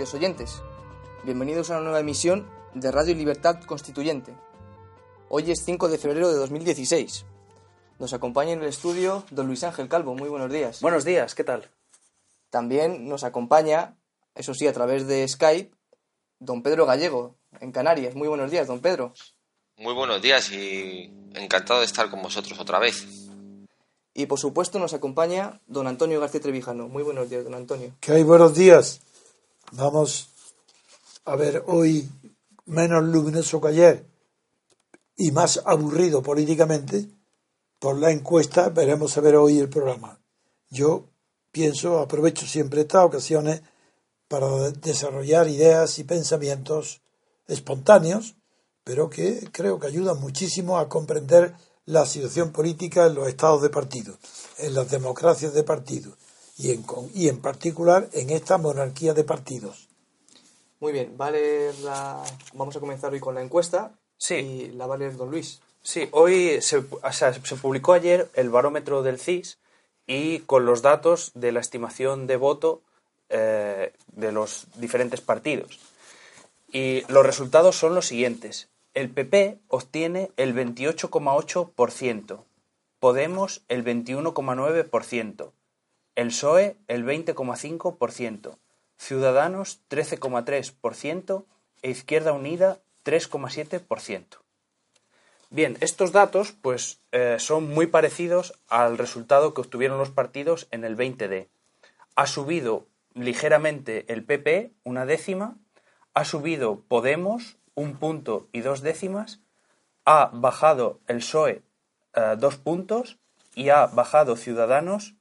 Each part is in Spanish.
queridos oyentes. Bienvenidos a una nueva emisión de Radio Libertad Constituyente. Hoy es 5 de febrero de 2016. Nos acompaña en el estudio don Luis Ángel Calvo. Muy buenos días. Buenos días, ¿qué tal? También nos acompaña, eso sí, a través de Skype, don Pedro Gallego, en Canarias. Muy buenos días, don Pedro. Muy buenos días y encantado de estar con vosotros otra vez. Y por supuesto nos acompaña don Antonio García Trevijano. Muy buenos días, don Antonio. ¿Qué hay? Buenos días. Vamos a ver hoy menos luminoso que ayer y más aburrido políticamente por la encuesta. Veremos a ver hoy el programa. Yo pienso, aprovecho siempre estas ocasiones para desarrollar ideas y pensamientos espontáneos, pero que creo que ayudan muchísimo a comprender la situación política en los estados de partido, en las democracias de partido y en, y en particular en esta monarquía de partidos. Muy bien, vale la... vamos a comenzar hoy con la encuesta. Sí. Y la va a leer don Luis. Sí, hoy se, o sea, se publicó ayer el barómetro del CIS y con los datos de la estimación de voto eh, de los diferentes partidos. Y los resultados son los siguientes. El PP obtiene el 28,8%, Podemos el 21,9%, el PSOE el 20,5%, Ciudadanos 13,3% e Izquierda Unida 3,7%. Bien, estos datos pues eh, son muy parecidos al resultado que obtuvieron los partidos en el 20D. Ha subido ligeramente el PP, una décima, ha subido Podemos, un punto y dos décimas, ha bajado el PSOE eh, dos puntos. Y ha bajado Ciudadanos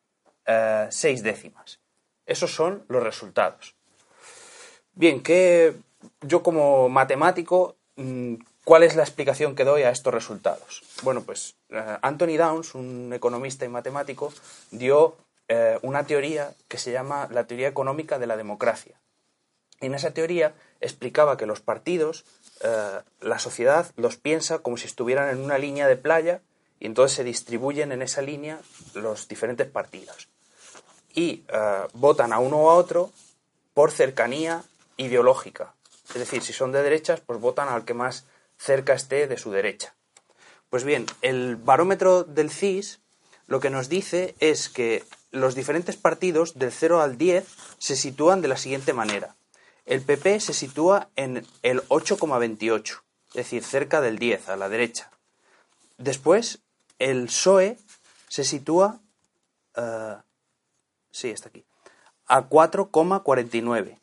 eh, seis décimas. Esos son los resultados. Bien, que yo como matemático, mm, ¿cuál es la explicación que doy a estos resultados? Bueno, pues eh, Anthony Downs, un economista y matemático, dio eh, una teoría que se llama la teoría económica de la democracia. En esa teoría explicaba que los partidos, la sociedad los piensa como si estuvieran en una línea de playa y entonces se distribuyen en esa línea los diferentes partidos y eh, votan a uno o a otro por cercanía ideológica. Es decir, si son de derechas, pues votan al que más cerca esté de su derecha. Pues bien, el barómetro del CIS lo que nos dice es que los diferentes partidos del 0 al 10 se sitúan de la siguiente manera. El PP se sitúa en el 8,28, es decir, cerca del 10, a la derecha. Después, el PSOE se sitúa eh, sí, está aquí, a 4,49.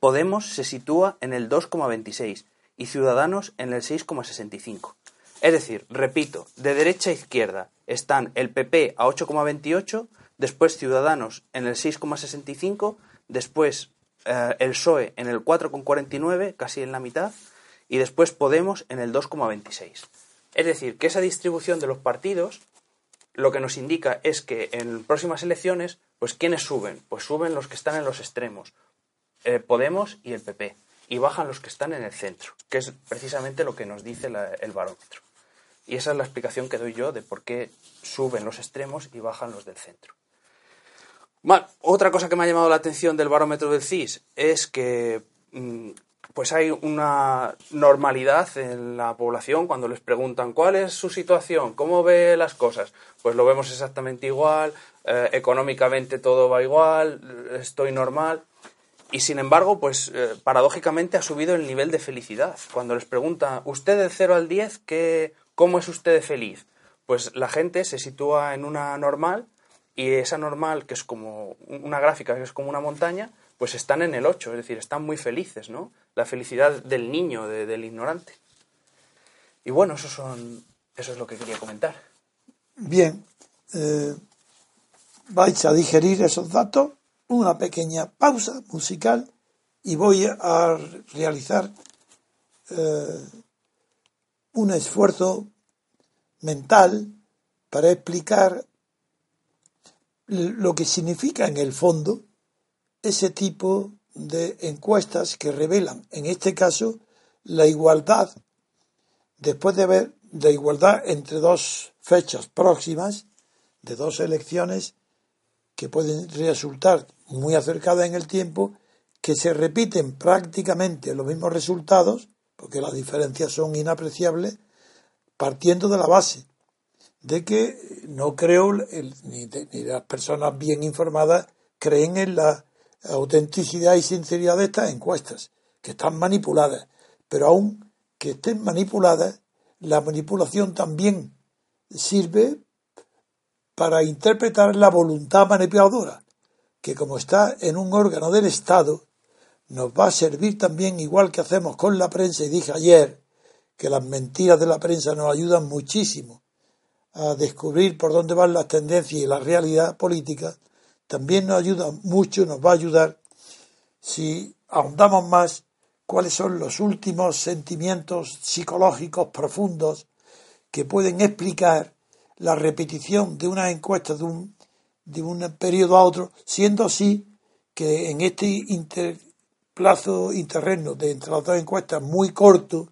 Podemos se sitúa en el 2,26 y Ciudadanos en el 6,65. Es decir, repito, de derecha a izquierda están el PP a 8,28, después Ciudadanos en el 6,65, después eh, el PSOE en el 4,49, casi en la mitad, y después Podemos en el 2,26. Es decir, que esa distribución de los partidos lo que nos indica es que en próximas elecciones, pues ¿quiénes suben? Pues suben los que están en los extremos, eh, Podemos y el PP, y bajan los que están en el centro, que es precisamente lo que nos dice el barómetro. Y esa es la explicación que doy yo de por qué suben los extremos y bajan los del centro. otra cosa que me ha llamado la atención del barómetro del CIS es que mm, pues hay una normalidad en la población cuando les preguntan cuál es su situación, cómo ve las cosas. Pues lo vemos exactamente igual, eh, económicamente todo va igual, estoy normal. Y sin embargo, pues eh, paradójicamente ha subido el nivel de felicidad. Cuando les pregunta, ¿usted de 0 al 10, ¿qué, ¿cómo es usted feliz? Pues la gente se sitúa en una normal y esa normal, que es como una gráfica, que es como una montaña, pues están en el 8, es decir, están muy felices, ¿no? La felicidad del niño, de- del ignorante. Y bueno, eso, son, eso es lo que quería comentar. Bien, eh, vais a digerir esos datos, una pequeña pausa musical y voy a realizar eh, un esfuerzo mental para explicar lo que significa en el fondo ese tipo de encuestas que revelan, en este caso, la igualdad, después de ver la igualdad entre dos fechas próximas, de dos elecciones que pueden resultar muy acercadas en el tiempo, que se repiten prácticamente los mismos resultados, porque las diferencias son inapreciables, partiendo de la base de que no creo, el- ni, de- ni las personas bien informadas creen en la autenticidad y sinceridad de estas encuestas, que están manipuladas. Pero aun que estén manipuladas, la manipulación también sirve para interpretar la voluntad manipuladora, que como está en un órgano del Estado, nos va a servir también igual que hacemos con la prensa, y dije ayer que las mentiras de la prensa nos ayudan muchísimo a descubrir por dónde van las tendencias y la realidad política, también nos ayuda mucho, nos va a ayudar si ahondamos más cuáles son los últimos sentimientos psicológicos profundos que pueden explicar la repetición de una encuesta de un, de un periodo a otro, siendo así que en este inter- plazo interregno de entre las dos encuestas muy corto,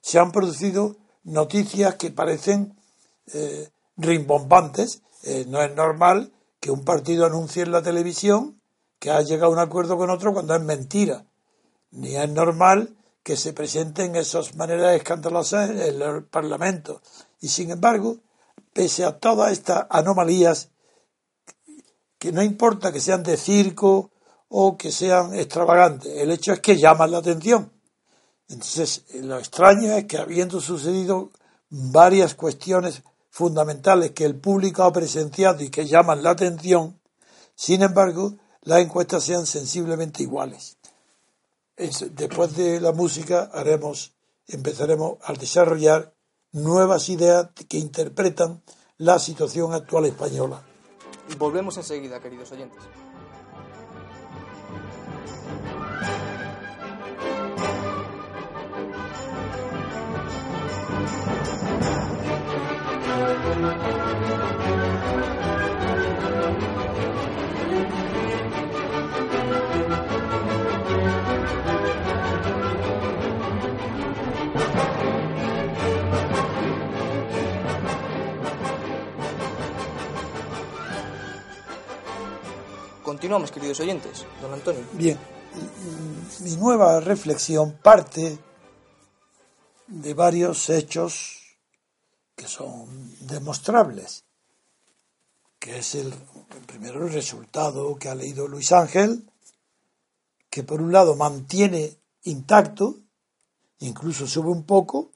se han producido noticias que parecen eh, rimbombantes. Eh, no es normal que un partido anuncie en la televisión que ha llegado a un acuerdo con otro cuando es mentira. Ni es normal que se presenten esas maneras escandalosas en el Parlamento. Y sin embargo, pese a todas estas anomalías, que no importa que sean de circo o que sean extravagantes, el hecho es que llaman la atención. Entonces, lo extraño es que habiendo sucedido varias cuestiones fundamentales que el público ha presenciado y que llaman la atención, sin embargo, las encuestas sean sensiblemente iguales. Es- después de la música haremos, empezaremos a desarrollar nuevas ideas que interpretan la situación actual española. Volvemos enseguida, queridos oyentes. Continuamos, queridos oyentes. Don Antonio. Bien, mi nueva reflexión parte de varios hechos que son demostrables, que es el primero el resultado que ha leído Luis Ángel, que por un lado mantiene intacto, incluso sube un poco,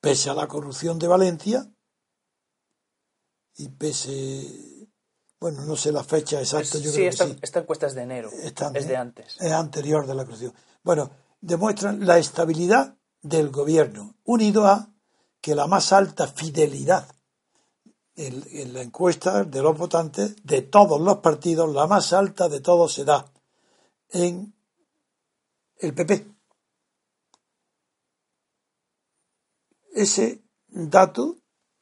pese a la corrupción de Valencia y pese, bueno, no sé la fecha exacta, yo sí, creo esta, que sí. esta encuesta es de enero, Están- es de antes. es anterior de la corrupción. Bueno, demuestran la estabilidad del gobierno, unido a que la más alta fidelidad en, en la encuesta de los votantes de todos los partidos, la más alta de todos se da en el PP. Ese dato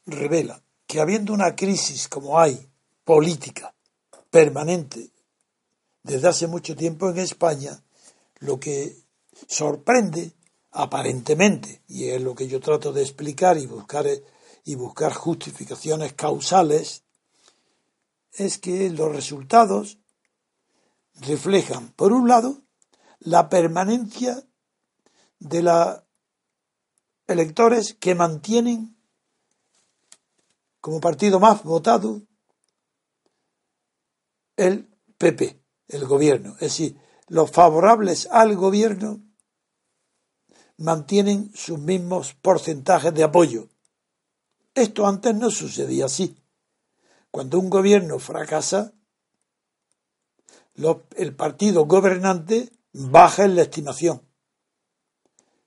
revela que habiendo una crisis como hay política permanente desde hace mucho tiempo en España, lo que sorprende aparentemente, y es lo que yo trato de explicar y buscar, y buscar justificaciones causales, es que los resultados reflejan, por un lado, la permanencia de los electores que mantienen como partido más votado el PP, el gobierno. Es decir, los favorables al gobierno mantienen sus mismos porcentajes de apoyo. Esto antes no sucedía así. Cuando un gobierno fracasa, el partido gobernante baja en la estimación.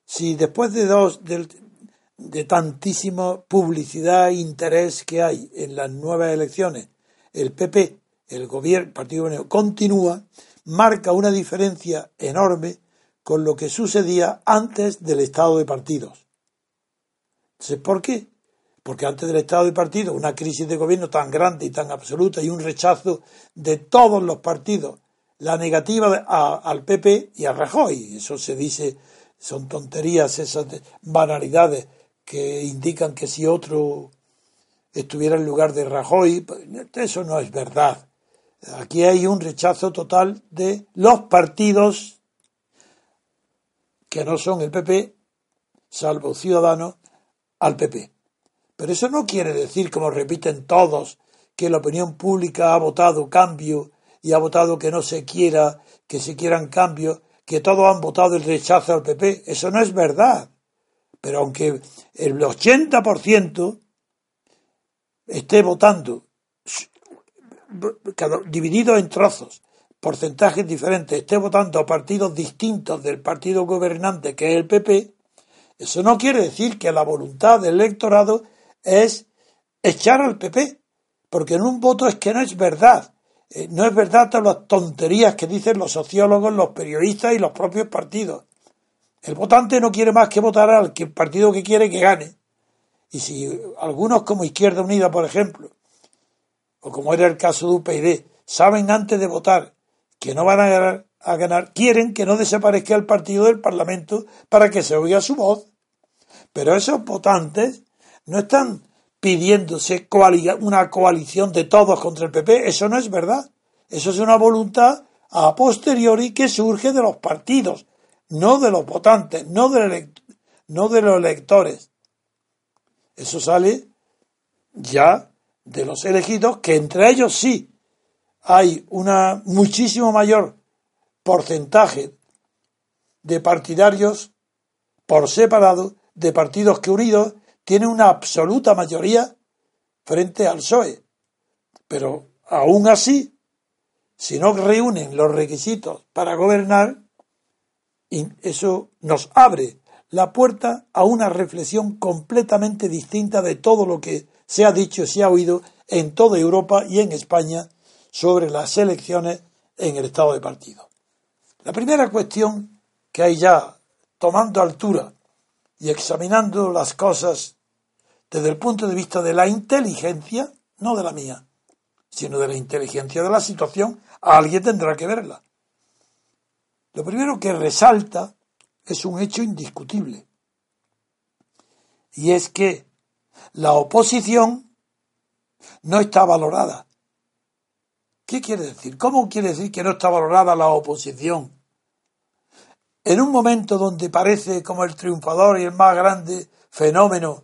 Si después de dos de, tantísima publicidad e interés que hay en las nuevas elecciones, el PP, el gobierno, Partido Gobierno, continúa, marca una diferencia enorme con lo que sucedía antes del estado de partidos. Entonces, ¿por qué? Porque antes del estado de partidos, una crisis de gobierno tan grande y tan absoluta y un rechazo de todos los partidos, la negativa al PP y a Rajoy, eso se dice, son tonterías, esas banalidades que indican que si otro estuviera en lugar de Rajoy, pues, eso no es verdad. Aquí hay un rechazo total de los partidos que no son el PP, salvo Ciudadanos, al PP. Pero eso no quiere decir, como repiten todos, que la opinión pública ha votado cambio y ha votado que no se quiera, que se quieran cambios, que todos han votado el rechazo al PP. Eso no es verdad. Pero aunque el 80% esté votando dividido en trozos porcentajes diferentes, esté votando a partidos distintos del partido gobernante que es el PP, eso no quiere decir que la voluntad del electorado es echar al PP, porque en un voto es que no es verdad. Eh, no es verdad todas las tonterías que dicen los sociólogos, los periodistas y los propios partidos. El votante no quiere más que votar al partido que quiere que gane. Y si algunos como Izquierda Unida, por ejemplo, o como era el caso de UPyD, saben antes de votar que no van a ganar, quieren que no desaparezca el partido del Parlamento para que se oiga su voz. Pero esos votantes no están pidiéndose una coalición de todos contra el PP. Eso no es verdad. Eso es una voluntad a posteriori que surge de los partidos, no de los votantes, no de, no de los electores. Eso sale ya de los elegidos, que entre ellos sí hay una muchísimo mayor porcentaje de partidarios por separado de partidos que unidos tienen una absoluta mayoría frente al PSOE. Pero aún así, si no reúnen los requisitos para gobernar, eso nos abre la puerta a una reflexión completamente distinta de todo lo que se ha dicho y se ha oído en toda Europa y en España sobre las elecciones en el estado de partido. La primera cuestión que hay ya tomando altura y examinando las cosas desde el punto de vista de la inteligencia, no de la mía, sino de la inteligencia de la situación, alguien tendrá que verla. Lo primero que resalta es un hecho indiscutible, y es que la oposición no está valorada ¿Qué quiere decir? ¿Cómo quiere decir que no está valorada la oposición? En un momento donde parece como el triunfador y el más grande fenómeno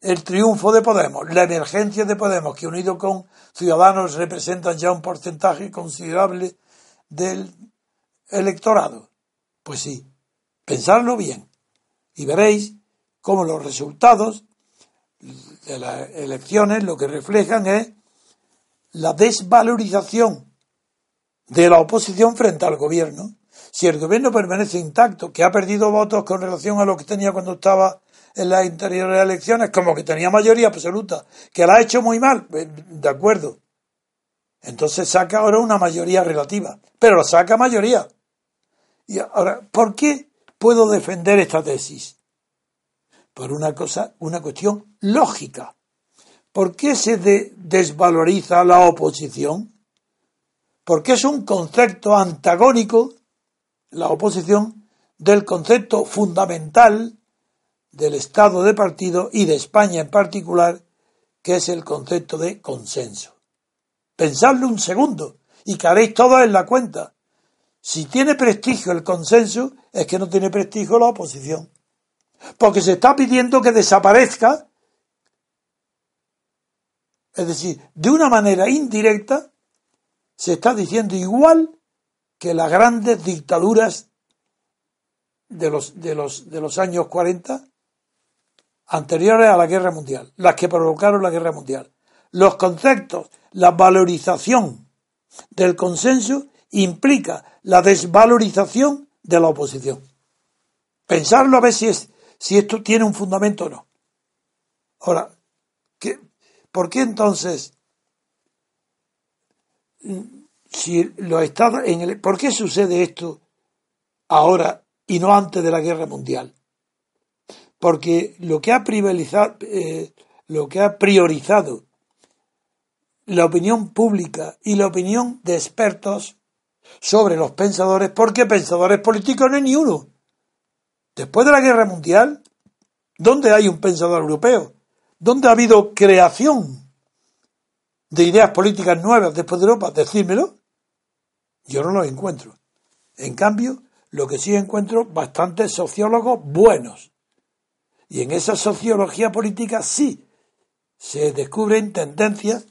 el triunfo de Podemos, la emergencia de Podemos, que unido con Ciudadanos representan ya un porcentaje considerable del electorado. Pues sí, pensadlo bien y veréis cómo los resultados de las elecciones lo que reflejan es la desvalorización de la oposición frente al gobierno. Si el gobierno permanece intacto, que ha perdido votos con relación a lo que tenía cuando estaba en las anteriores elecciones, como que tenía mayoría absoluta, que la ha hecho muy mal, pues, de acuerdo. Entonces saca ahora una mayoría relativa, pero la saca mayoría. Y ahora, ¿por qué puedo defender esta tesis? Por una cosa, una cuestión lógica. ¿Por qué se desvaloriza la oposición? Porque es un concepto antagónico, la oposición, del concepto fundamental del Estado de partido y de España en particular, que es el concepto de consenso. Pensadlo un segundo y caeréis todos en la cuenta. Si tiene prestigio el consenso, es que no tiene prestigio la oposición. Porque se está pidiendo que desaparezca es decir, de una manera indirecta se está diciendo igual que las grandes dictaduras de los, de los, de los años 40 anteriores a la guerra mundial, las que provocaron la guerra mundial. Los conceptos, la valorización del consenso implica la desvalorización de la oposición. Pensarlo a ver si, es, si esto tiene un fundamento o no. Ahora, ¿qué, ¿por qué entonces, si los estados, en el, ¿por qué sucede esto ahora y no antes de la guerra mundial? Porque lo que ha privilegiado, eh, lo que ha priorizado la opinión pública y la opinión de expertos sobre los pensadores, porque pensadores políticos no hay ni uno. Después de la guerra mundial, ¿dónde hay un pensador europeo? ¿Dónde ha habido creación de ideas políticas nuevas después de Europa? Decídmelo. Yo no lo encuentro. En cambio, lo que sí encuentro, bastantes sociólogos buenos. Y en esa sociología política sí se descubren tendencias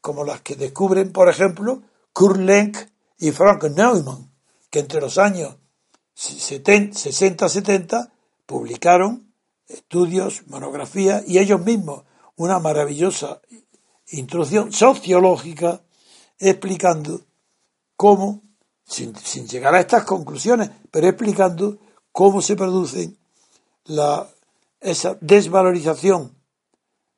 como las que descubren, por ejemplo, Kurt Lenk y Frank Neumann, que entre los años 60-70 publicaron estudios, monografías y ellos mismos una maravillosa introducción sociológica explicando cómo, sin, sin, llegar a estas conclusiones, pero explicando cómo se produce la, esa desvalorización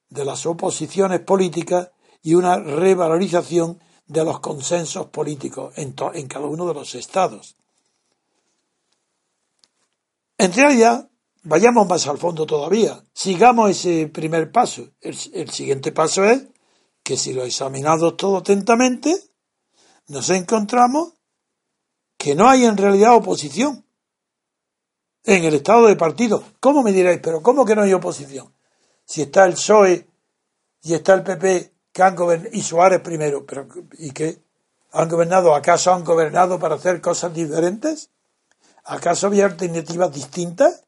de las oposiciones políticas y una revalorización de los consensos políticos en, en cada uno de los estados. En realidad, vayamos más al fondo todavía. Sigamos ese primer paso. El, siguiente paso es que si lo examinamos todo atentamente, nos encontramos que no hay en realidad oposición en el estado de partido. ¿Cómo me diréis? Pero ¿cómo que no hay oposición? Si está el PSOE y está el PP que han gobernado, y Suárez primero, pero ¿y qué? ¿Han gobernado? ¿Acaso han gobernado para hacer cosas diferentes? ¿Acaso había alternativas distintas?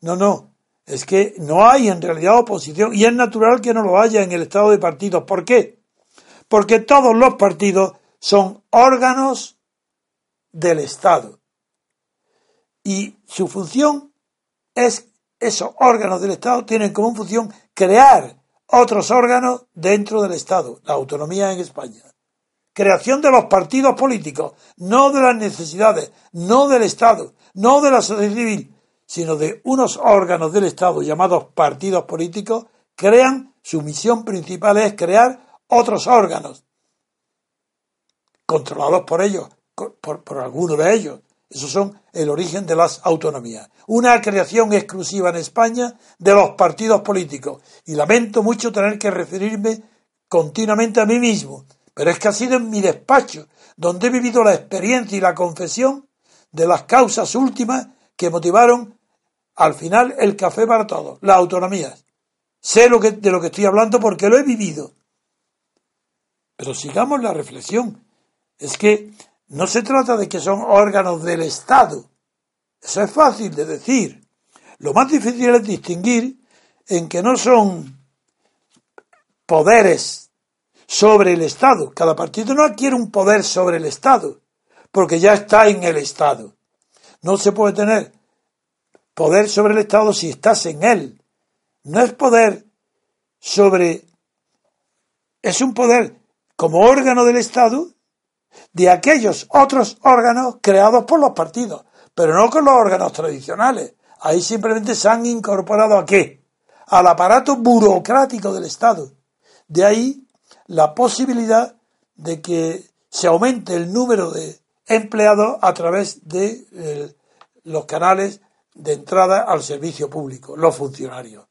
No, no. Es que no hay en realidad oposición y es natural que no lo haya en el estado de partidos. ¿Por qué? Porque todos los partidos son órganos del Estado. Y su función es, esos órganos del Estado tienen como función crear otros órganos dentro del Estado, la autonomía en España. Creación de los partidos políticos, no de las necesidades, no del Estado, no de la sociedad civil, sino de unos órganos del Estado llamados partidos políticos, crean, su misión principal es crear otros órganos, controlados por ellos, por, por alguno de ellos, esos son el origen de las autonomías. Una creación exclusiva en España de los partidos políticos. Y lamento mucho tener que referirme continuamente a mí mismo, pero es que ha sido en mi despacho donde he vivido la experiencia y la confesión de las causas últimas que motivaron al final el café para todos, las autonomías. Sé lo que, de lo que estoy hablando porque lo he vivido. Pero sigamos la reflexión. Es que no se trata de que son órganos del Estado. Eso es fácil de decir. Lo más difícil es distinguir en que no son poderes sobre el Estado. Cada partido no adquiere un poder sobre el Estado, porque ya está en el Estado. No se puede tener poder sobre el Estado si estás en él. No es poder sobre... Es un poder como órgano del Estado de aquellos otros órganos creados por los partidos, pero no con los órganos tradicionales. Ahí simplemente se han incorporado a qué? Al aparato burocrático del Estado. De ahí la posibilidad de que se aumente el número de empleados a través de eh, los canales de entrada al servicio público, los funcionarios.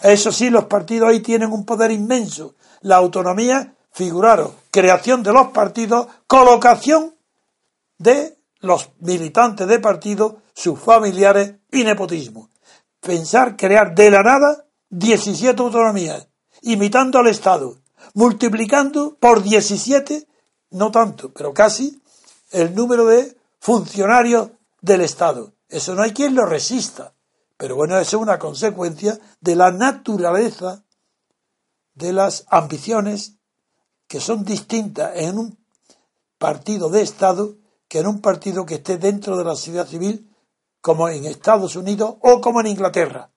Eso sí, los partidos ahí tienen un poder inmenso. La autonomía figuraron creación de los partidos, colocación de los militantes de partido, sus familiares y nepotismo. Pensar crear de la nada 17 autonomías, imitando al Estado, multiplicando por 17, no tanto, pero casi, el número de funcionarios del Estado. Eso no hay quien lo resista. Pero bueno, eso es una consecuencia de la naturaleza de las ambiciones que son distintas en un partido de Estado que en un partido que esté dentro de la sociedad civil, como en Estados Unidos o como en Inglaterra.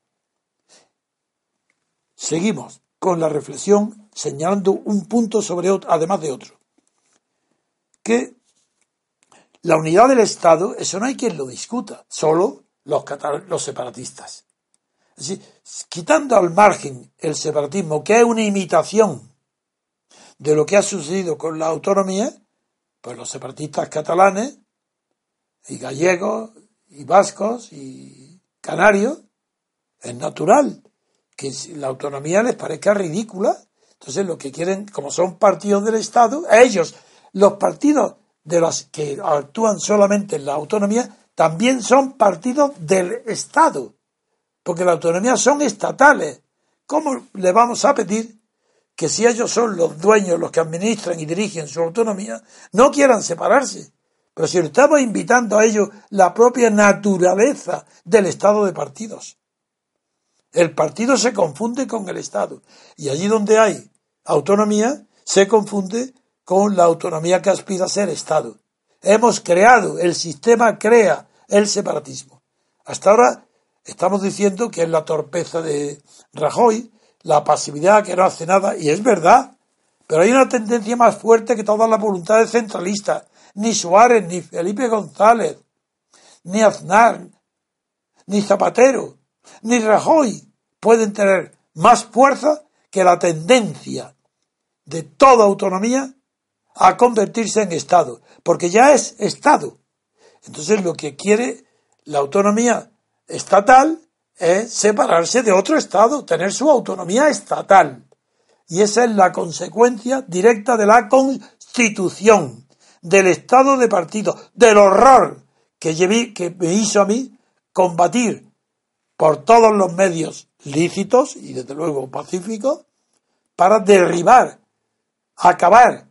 Seguimos con la reflexión señalando un punto sobre otro, además de otro. Que la unidad del Estado, eso no hay quien lo discuta, solo los, los separatistas. quitando al margen el separatismo, que es una imitación de lo que ha sucedido con la autonomía, pues los separatistas catalanes y gallegos y vascos y canarios, es natural que la autonomía les parezca ridícula. Entonces lo que quieren, como son partidos del Estado, ellos, los partidos de los que actúan solamente en la autonomía, también son partidos del Estado, porque la autonomía son estatales. ¿Cómo le vamos a pedir que si ellos son los dueños, los que administran y dirigen su autonomía, no quieran separarse? Pero si estamos invitando a ellos la propia naturaleza del Estado de partidos. El partido se confunde con el Estado. Y allí donde hay autonomía, se confunde con la autonomía que aspira a ser Estado. Hemos creado, el sistema crea el separatismo. Hasta ahora estamos diciendo que es la torpeza de Rajoy, la pasividad que no hace nada, y es verdad, pero hay una tendencia más fuerte que todas las voluntades centralistas. Ni Suárez, ni Felipe González, ni Aznar, ni Zapatero, ni Rajoy pueden tener más fuerza que la tendencia de toda autonomía a convertirse en Estado, porque ya es Estado. Entonces lo que quiere la autonomía estatal es separarse de otro Estado, tener su autonomía estatal. Y esa es la consecuencia directa de la Constitución, del Estado de partido, del horror que, que me hizo a mí combatir por todos los medios lícitos y desde luego pacíficos para derribar, acabar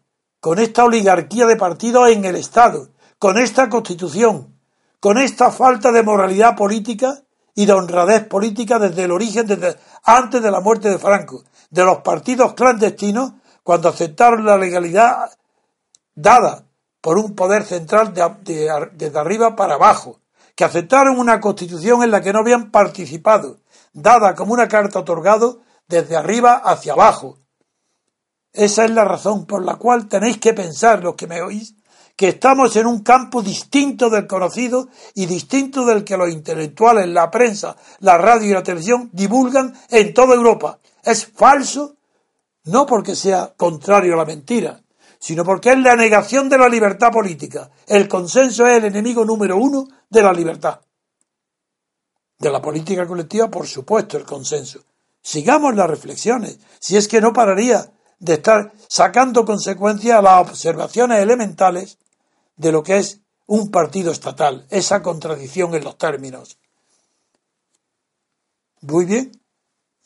con esta oligarquía de partidos en el Estado, con esta constitución, con esta falta de moralidad política y de honradez política desde el origen, desde antes de la muerte de Franco, de los partidos clandestinos cuando aceptaron la legalidad dada por un poder central de, desde arriba para abajo, que aceptaron una constitución en la que no habían participado, dada como una carta otorgado desde arriba hacia abajo, esa es la razón por la cual tenéis que pensar, los que me oís, que estamos en un campo distinto del conocido y distinto del que los intelectuales, la prensa, la radio y la televisión divulgan en toda Europa. Es falso, no porque sea contrario a la mentira, sino porque es la negación de la libertad política. El consenso es el enemigo número uno de la libertad. De la política colectiva, por supuesto, el consenso. Sigamos las reflexiones, si es que no pararía de estar sacando consecuencias a las observaciones elementales de lo que es un partido estatal, esa contradicción en los términos. Muy bien,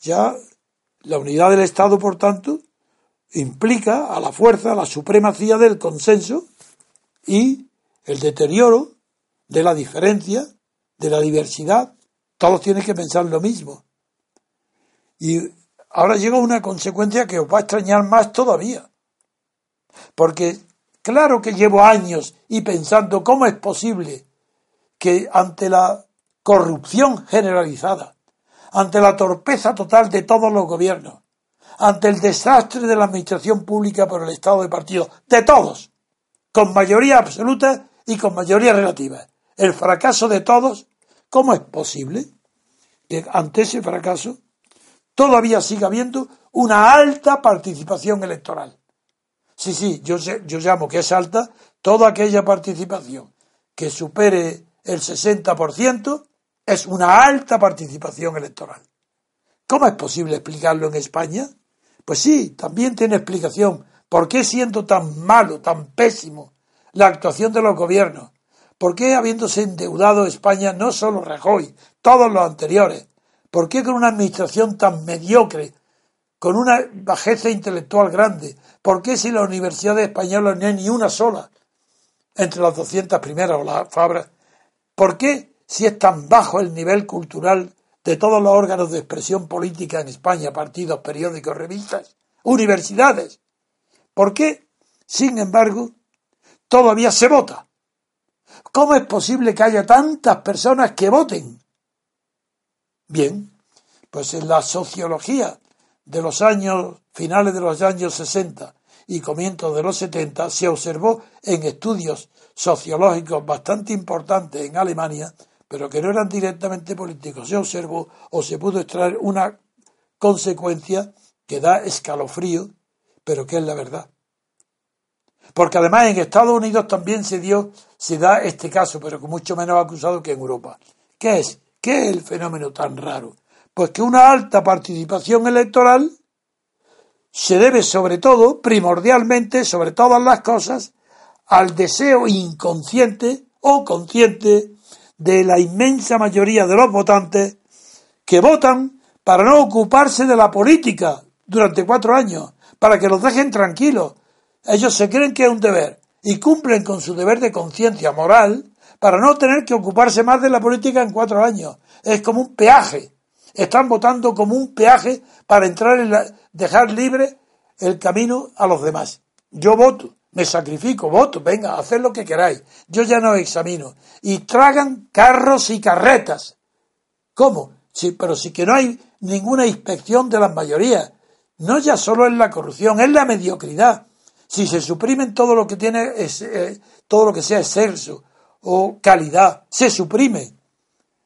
ya la unidad del Estado, por tanto, implica a la fuerza, la supremacía del consenso y el deterioro de la diferencia, de la diversidad. Todos tienen que pensar lo mismo. Y ahora llega una consecuencia que os va a extrañar más todavía. Porque claro que llevo años y pensando cómo es posible que ante la corrupción generalizada, ante la torpeza total de todos los gobiernos, ante el desastre de la administración pública por el Estado de partido, de todos, con mayoría absoluta y con mayoría relativa, el fracaso de todos, ¿cómo es posible que ante ese fracaso todavía sigue habiendo una alta participación electoral. Sí, sí, yo, yo llamo que es alta toda aquella participación que supere el 60% es una alta participación electoral. ¿Cómo es posible explicarlo en España? Pues sí, también tiene explicación. ¿Por qué siendo tan malo, tan pésimo la actuación de los gobiernos? ¿Por qué habiéndose endeudado España no solo Rajoy, todos los anteriores, ¿Por qué con una administración tan mediocre, con una bajeza intelectual grande? ¿Por qué si la universidad española no hay ni una sola entre las 200 primeras o las fabras? ¿Por qué si es tan bajo el nivel cultural de todos los órganos de expresión política en España, partidos, periódicos, revistas, universidades? ¿Por qué, sin embargo, todavía se vota? ¿Cómo es posible que haya tantas personas que voten? Bien, pues en la sociología de los años finales de los años 60 y comienzos de los 70 se observó en estudios sociológicos bastante importantes en Alemania, pero que no eran directamente políticos. Se observó o se pudo extraer una consecuencia que da escalofrío, pero que es la verdad. Porque además en Estados Unidos también se dio, se da este caso, pero con mucho menos acusado que en Europa. ¿Qué es? ¿Qué es el fenómeno tan raro? Pues que una alta participación electoral se debe sobre todo, primordialmente, sobre todas las cosas, al deseo inconsciente o consciente de la inmensa mayoría de los votantes que votan para no ocuparse de la política durante cuatro años, para que los dejen tranquilos. Ellos se creen que es un deber y cumplen con su deber de conciencia moral para no tener que ocuparse más de la política en cuatro años. Es como un peaje. Están votando como un peaje para entrar en la, dejar libre el camino a los demás. Yo voto, me sacrifico, voto, venga, haced lo que queráis. Yo ya no examino. Y tragan carros y carretas. ¿Cómo? Sí, pero sí que no hay ninguna inspección de las mayorías. No ya solo es la corrupción, es la mediocridad. Si se suprimen todo lo que tiene, es, eh, todo lo que sea exceso o calidad, se suprime.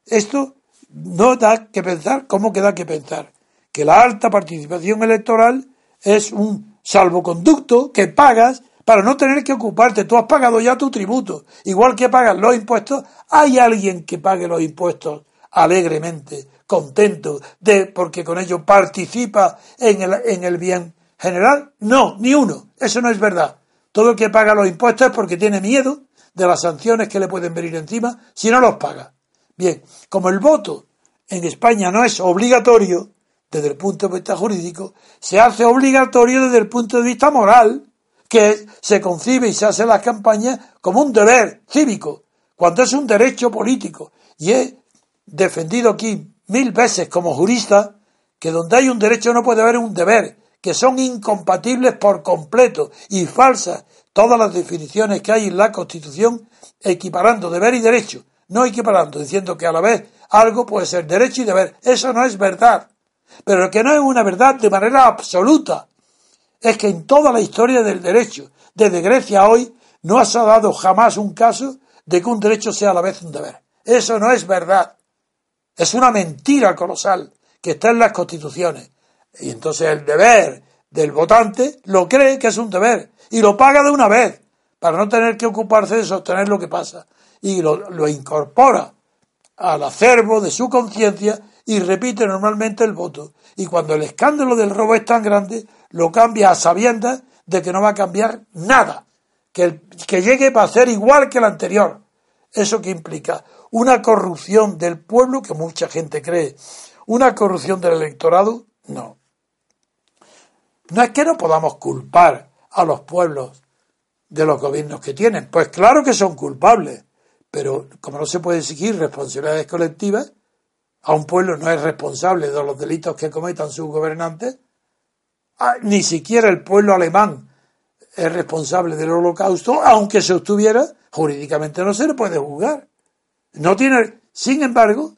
Esto no da que pensar, ¿cómo que da que pensar? Que la alta participación electoral es un salvoconducto que pagas para no tener que ocuparte. Tú has pagado ya tu tributo. Igual que pagas los impuestos, hay alguien que pague los impuestos alegremente, contento, de, porque con ello participa en el, en el bien general. No, ni uno. Eso no es verdad. Todo el que paga los impuestos es porque tiene miedo de las sanciones que le pueden venir encima si no los paga. Bien, como el voto en España no es obligatorio, desde el punto de vista jurídico, se hace obligatorio desde el punto de vista moral, que se concibe y se hace las campañas como un deber cívico, cuando es un derecho político. Y he defendido aquí mil veces como jurista que donde hay un derecho no puede haber un deber, que son incompatibles por completo y falsas todas las definiciones que hay en la Constitución equiparando deber y derecho, no equiparando, diciendo que a la vez algo puede ser derecho y deber. Eso no es verdad. Pero lo que no es una verdad de manera absoluta es que en toda la historia del derecho, desde Grecia a hoy, no ha dado jamás un caso de que un derecho sea a la vez un deber. Eso no es verdad. Es una mentira colosal que está en las constituciones. Y entonces el deber del votante lo cree que es un deber y lo paga de una vez para no tener que ocuparse de sostener lo que pasa. Y lo, lo incorpora al acervo de su conciencia y repite normalmente el voto. Y cuando el escándalo del robo es tan grande, lo cambia a sabiendas de que no va a cambiar nada, que, que llegue para ser igual que el anterior. ¿Eso que implica? Una corrupción del pueblo, que mucha gente cree, una corrupción del electorado, no. No es que no podamos culpar a los pueblos de los gobiernos que tienen, pues claro que son culpables, pero como no se puede exigir responsabilidades colectivas, a un pueblo no es responsable de los delitos que cometan sus gobernantes, ni siquiera el pueblo alemán es responsable del holocausto, aunque se obtuviera, jurídicamente no se le puede juzgar. No tiene, sin embargo,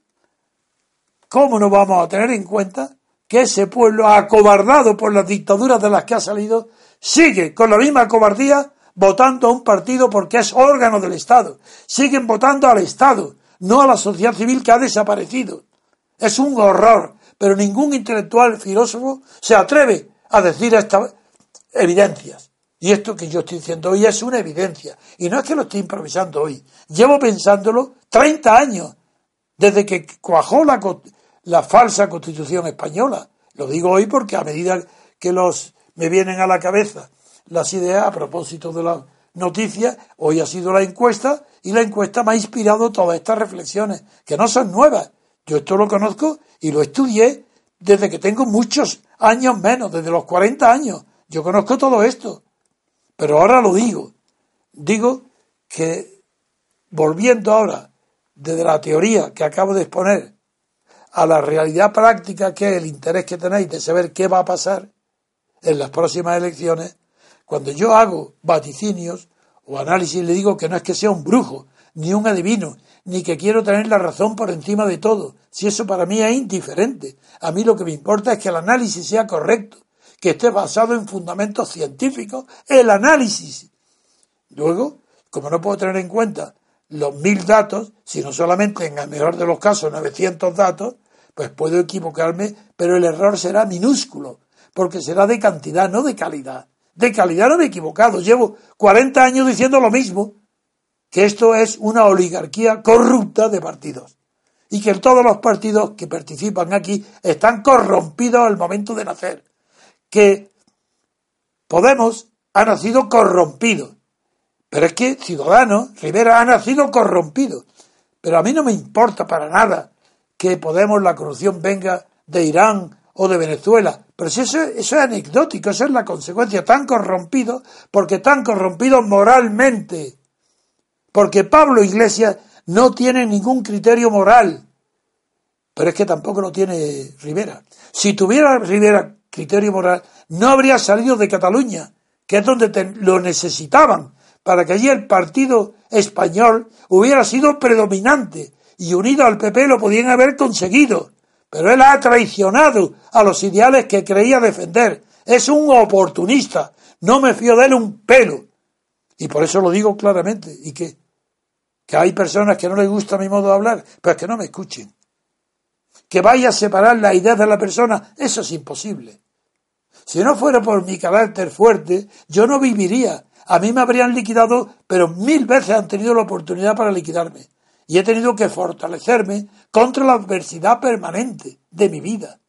¿cómo no vamos a tener en cuenta que ese pueblo acobardado por las dictaduras de las que ha salido sigue con la misma cobardía votando a un partido porque es órgano del Estado? Siguen votando al Estado, no a la sociedad civil que ha desaparecido. Es un horror, pero ningún intelectual filósofo se atreve a decir estas evidencias. Y esto que yo estoy diciendo hoy es una evidencia. Y no es que lo estoy improvisando hoy. Llevo pensándolo 30 años, desde que cuajó la, la falsa constitución española. Lo digo hoy porque a medida que los me vienen a la cabeza las ideas a propósito de la noticia, hoy ha sido la encuesta y la encuesta me ha inspirado todas estas reflexiones, que no son nuevas, yo esto lo conozco y lo estudié desde que tengo muchos años menos, desde los 40 años. Yo conozco todo esto. Pero ahora lo digo. Digo que volviendo ahora desde la teoría que acabo de exponer a la realidad práctica, que es el interés que tenéis de saber qué va a pasar en las próximas elecciones, cuando yo hago vaticinios o análisis, le digo que no es que sea un brujo, ni un adivino, ni que quiero tener la razón por encima de todo. Si eso para mí es indiferente. A mí lo que me importa es que el análisis sea correcto, que esté basado en fundamentos científicos, el análisis. Luego, como no puedo tener en cuenta los mil datos, sino solamente en el mejor de los casos 900 datos, pues puedo equivocarme, pero el error será minúsculo, porque será de cantidad, no de calidad. De calidad no me he equivocado. Llevo 40 años diciendo lo mismo, que esto es una oligarquía corrupta de partidos. Y que todos los partidos que participan aquí están corrompidos al momento de nacer. Que Podemos ha nacido corrompido. Pero es que Ciudadanos, Rivera, ha nacido corrompido. Pero a mí no me importa para nada que Podemos, la corrupción venga de Irán o de Venezuela. Pero si eso, eso es anecdótico, eso es la consecuencia. Tan corrompido, porque tan corrompido moralmente. Porque Pablo Iglesias no tiene ningún criterio moral. Pero es que tampoco lo tiene Rivera. Si tuviera Rivera criterio moral, no habría salido de Cataluña, que es donde lo necesitaban, para que allí el partido español hubiera sido predominante y unido al PP lo podían haber conseguido. Pero él ha traicionado a los ideales que creía defender. Es un oportunista. No me fío de él un pelo. Y por eso lo digo claramente. ¿Y que Que hay personas que no les gusta mi modo de hablar, pues que no me escuchen. Que vaya a separar la idea de la persona, eso es imposible. Si no fuera por mi carácter fuerte, yo no viviría. A mí me habrían liquidado, pero mil veces han tenido la oportunidad para liquidarme y he tenido que fortalecerme contra la adversidad permanente de mi vida.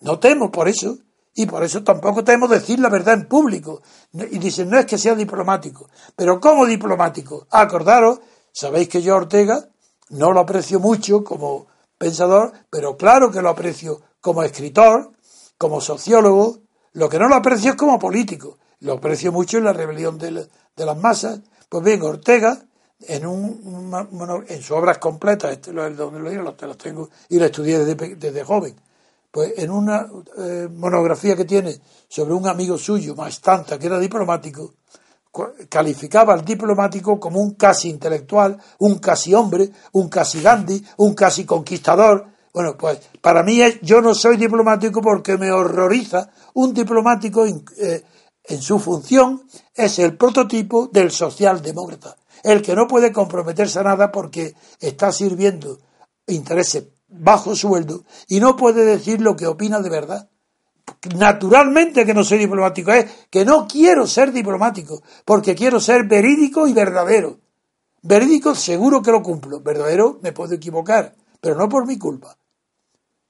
No temo por eso, y por eso tampoco temo decir la verdad en público. Y dicen, no es que sea diplomático, pero ¿cómo diplomático? Acordaros, sabéis que yo Ortega no lo aprecio mucho como pensador, pero claro que lo aprecio como escritor, como sociólogo, lo que no lo aprecio es como político, lo aprecio mucho en la rebelión de, de las masas. Pues bien, Ortega en, un, en sus obras completas, este es donde lo digo, las tengo y lo estudié desde, desde joven. Pues en una eh, monografía que tiene sobre un amigo suyo, Mastanta, que era diplomático, calificaba al diplomático como un casi intelectual, un casi hombre, un casi Gandhi, un casi conquistador. Bueno, pues para mí yo no soy diplomático porque me horroriza un diplomático eh, en su función es el prototipo del socialdemócrata el que no puede comprometerse a nada porque está sirviendo intereses bajo sueldo y no puede decir lo que opina de verdad. Naturalmente que no soy diplomático, es que no quiero ser diplomático, porque quiero ser verídico y verdadero. Verídico seguro que lo cumplo, verdadero me puedo equivocar, pero no por mi culpa.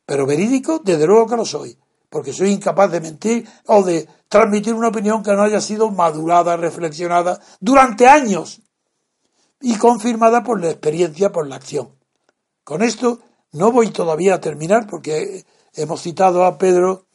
Pero verídico, desde luego que lo soy, porque soy incapaz de mentir o de transmitir una opinión que no haya sido madurada, reflexionada durante años y confirmada por la experiencia, por la acción. Con esto no voy todavía a terminar porque hemos citado a Pedro,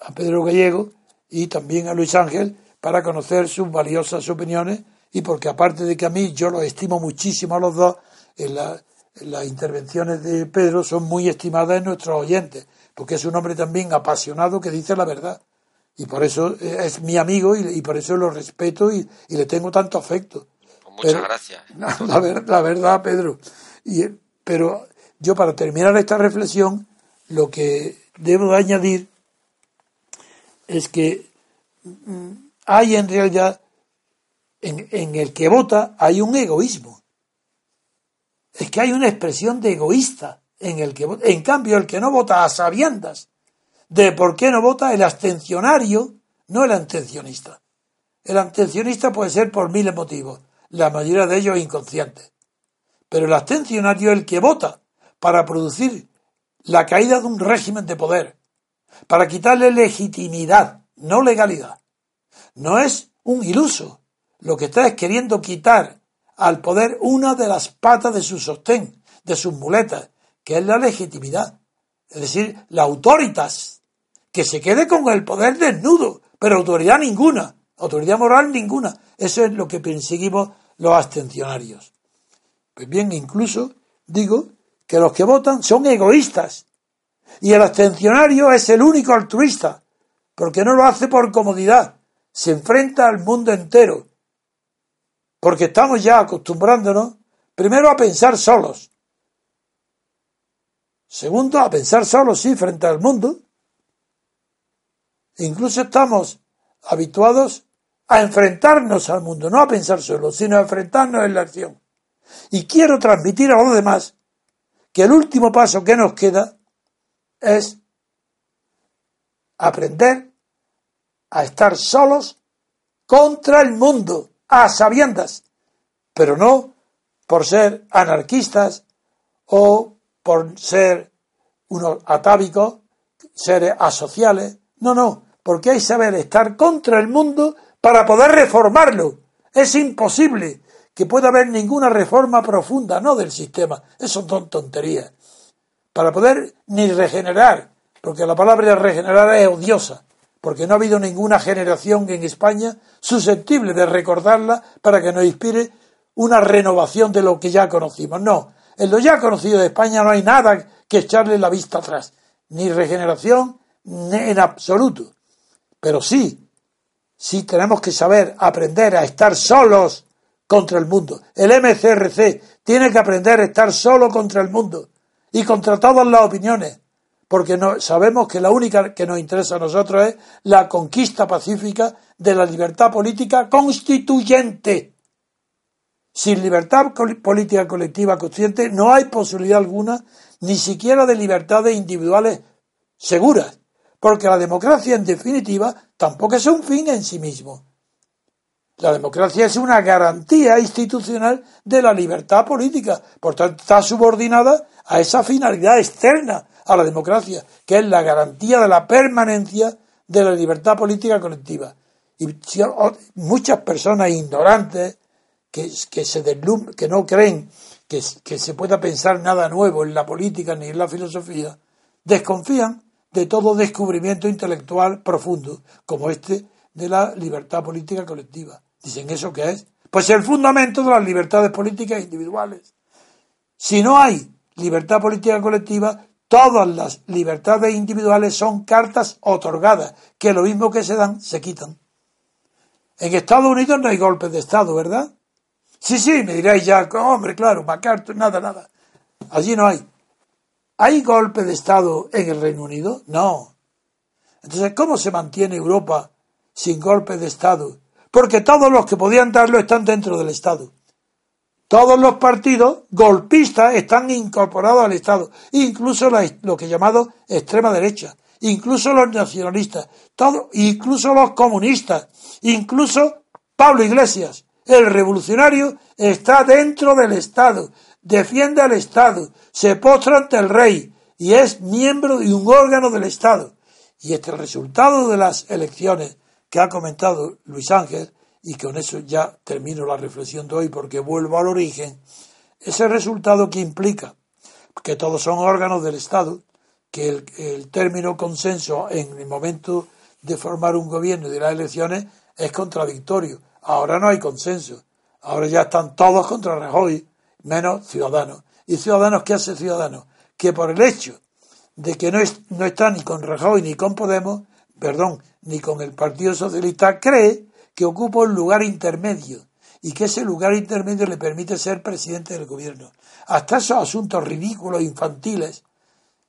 a Pedro Gallego y también a Luis Ángel para conocer sus valiosas opiniones y porque aparte de que a mí yo los estimo muchísimo a los dos, en, las intervenciones de Pedro son muy estimadas en nuestros oyentes, porque es un hombre también apasionado que dice la verdad. Y por eso es mi amigo y, por eso lo respeto y le tengo tanto afecto. Muchas gracias. La, la, verdad, Pedro. Y, pero yo para terminar esta reflexión, lo que debo añadir es que mm, hay en realidad, en, en el que vota, hay un egoísmo. Es que hay una expresión de egoísta en el que vota. En cambio, el que no vota a sabiendas de por qué no vota, el abstencionario, no el abstencionista. El abstencionista puede ser por miles motivos la mayoría de ellos inconscientes. Pero el abstencionario es el que vota para producir la caída de un régimen de poder, para quitarle legitimidad, no legalidad. No es un iluso. Lo que está es queriendo quitar al poder una de las patas de su sostén, de sus muletas, que es la legitimidad. Es decir, la autoritas, que se quede con el poder desnudo, pero autoridad ninguna, autoridad moral ninguna. Eso es lo que perseguimos los abstencionarios. Pues bien, incluso digo que los que votan son egoístas. Y el abstencionario es el único altruista, porque no lo hace por comodidad, se enfrenta al mundo entero. Porque estamos ya acostumbrándonos primero a pensar solos, segundo a pensar solos, sí, frente al mundo, incluso estamos habituados a enfrentarnos al mundo, no a pensar solos, sino a enfrentarnos en la acción. Y quiero transmitir a los demás que el último paso que nos queda es aprender a estar solos contra el mundo, a sabiendas, pero no por ser anarquistas o por ser unos atávicos, seres asociales. No, no, porque hay saber estar contra el mundo para poder reformarlo. Es imposible que pueda haber ninguna reforma profunda, no del sistema. Eso son tonterías. Para poder ni regenerar, porque la palabra regenerar es odiosa, porque no ha habido ninguna generación en España susceptible de recordarla para que nos inspire una renovación de lo que ya conocimos. No, en lo ya conocido de España no hay nada que echarle la vista atrás, ni regeneración ni en absoluto. Pero sí, sí tenemos que saber aprender a estar solos contra el mundo. El MCRC tiene que aprender a estar solo contra el mundo y contra todas las opiniones porque sabemos que la única que nos interesa a nosotros es la conquista pacífica de la libertad política constituyente. Sin libertad política colectiva consciente no hay posibilidad alguna ni siquiera de libertades individuales seguras, porque la democracia en definitiva tampoco es un fin en sí mismo. La democracia es una garantía institucional de la libertad política, por tanto está subordinada a esa finalidad externa a la democracia, que es la garantía de la permanencia de la libertad política colectiva. Y muchas personas ignorantes que, que, que no creen que se pueda pensar nada nuevo en la política ni en la filosofía, desconfían de todo descubrimiento intelectual profundo, como este de la libertad política colectiva. Dicen, ¿eso qué es? Pues el fundamento de las libertades políticas individuales. Si no hay libertad política colectiva, Todas las libertades individuales son cartas otorgadas, que lo mismo que se dan, se quitan. En Estados Unidos no hay golpes de Estado, ¿verdad? Sí, sí, me diréis ya, hombre, claro, MacArthur, nada, nada. Allí no hay. ¿Hay golpe de Estado en el Reino Unido? No. Entonces, ¿cómo se mantiene Europa sin golpe de Estado? Porque todos los que podían darlo están dentro del Estado. Todos los partidos golpistas están incorporados al Estado, incluso lo que llamado extrema derecha, incluso los nacionalistas, todo, incluso los comunistas, incluso Pablo Iglesias, el revolucionario, está dentro del Estado, defiende al Estado, se postra ante el rey y es miembro de un órgano del Estado. Y este resultado de las elecciones que ha comentado Luis Ángel y con eso ya termino la reflexión de hoy porque vuelvo al origen, ese resultado que implica que todos son órganos del Estado, que el, término consenso en el momento de formar un gobierno y de las elecciones es contradictorio. Ahora no hay consenso. Ahora ya están todos contra Rajoy, menos Ciudadanos. ¿Y Ciudadanos qué hace Ciudadanos? Que por el hecho de que no, no está ni con Rajoy ni con Podemos, perdón, ni con el Partido Socialista, cree que ocupa un lugar intermedio y que ese lugar intermedio le permite ser presidente del gobierno. Hasta esos asuntos ridículos, infantiles,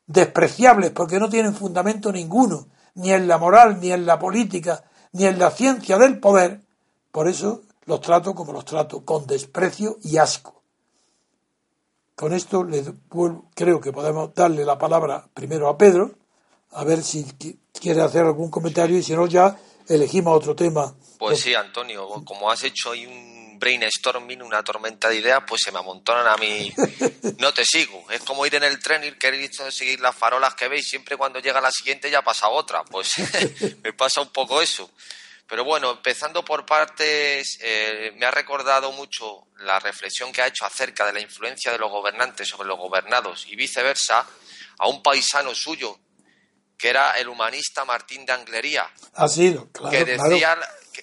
despreciables, porque no tienen fundamento ninguno, ni en la moral, ni en la política, ni en la ciencia del poder. Por eso los trato como los trato, con desprecio y asco. Con esto le, creo que podemos darle la palabra primero a Pedro, a ver si quiere hacer algún comentario y si no ya elegimos otro tema pues sí, Antonio, como has hecho ahí un brainstorming, una tormenta de ideas, pues se me amontonan a mí. No te sigo. Es como ir en el tren y querer seguir las farolas que veis. Siempre cuando llega la siguiente ya pasa otra. Pues me pasa un poco eso. Pero bueno, empezando por partes, eh, me ha recordado mucho la reflexión que ha hecho acerca de la influencia de los gobernantes sobre los gobernados y viceversa a un paisano suyo, que era el humanista Martín de Anglería. Ha sido, claro. Que decía,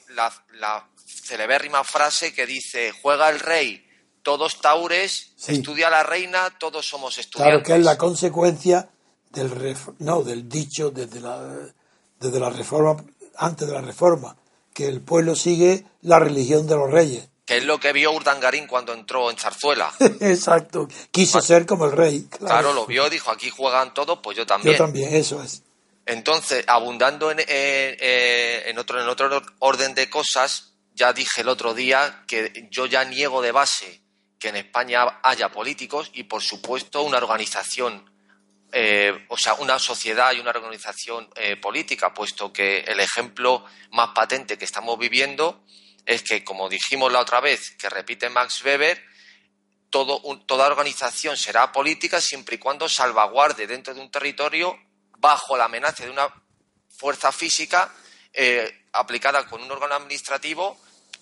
la, la celebérrima frase que dice, juega el rey, todos taures, estudia la reina, todos somos estudiantes. Claro que es la consecuencia del, no, del dicho desde la, desde la reforma, antes de la reforma, que el pueblo sigue la religión de los reyes. Que es lo que vio Urdangarín cuando entró en Zarzuela. Exacto. Quiso ser como el rey. Claro, Claro, lo vio, dijo, aquí juegan todos, pues yo también. Yo también, eso es. Entonces, abundando en, en- eh, en otro, en otro orden de cosas, ya dije el otro día que yo ya niego de base que en España haya políticos y, por supuesto, una organización, eh, o sea, una sociedad y una organización eh, política, puesto que el ejemplo más patente que estamos viviendo es que, como dijimos la otra vez, que repite Max Weber, todo un- toda organización será política siempre y cuando salvaguarde dentro de un territorio bajo la amenaza de una fuerza física eh, aplicada con un órgano administrativo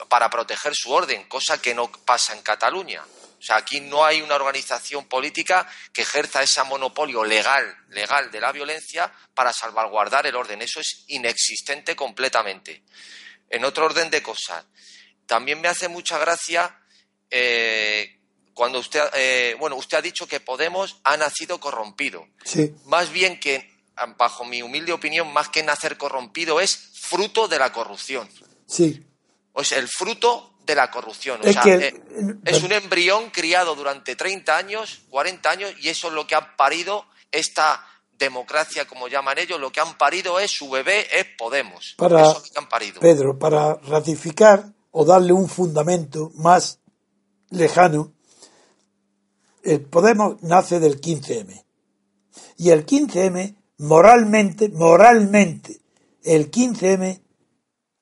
para proteger su orden, cosa que no pasa en Cataluña. O sea, aquí no hay una organización política que ejerza ese monopolio legal, legal de la violencia para salvaguardar el orden. Eso es inexistente completamente. En otro orden de cosas, también me hace mucha gracia eh, cuando usted, eh, bueno, usted ha dicho que Podemos ha nacido corrompido. Sí, Más bien que, bajo mi humilde opinión, más que nacer corrompido es fruto de la corrupción. sí. O sea, el fruto de la corrupción. O Es sea, que- eh, es un embrión criado durante 30 años, 40 años, y eso es lo que han parido esta democracia, como llaman ellos, lo que han parido es su bebé, es Podemos. Para, Eso es lo que han parido. Pedro, para ratificar o darle un fundamento más lejano, el Podemos nace del 15M. Y el 15M, moralmente, moralmente, el 15M,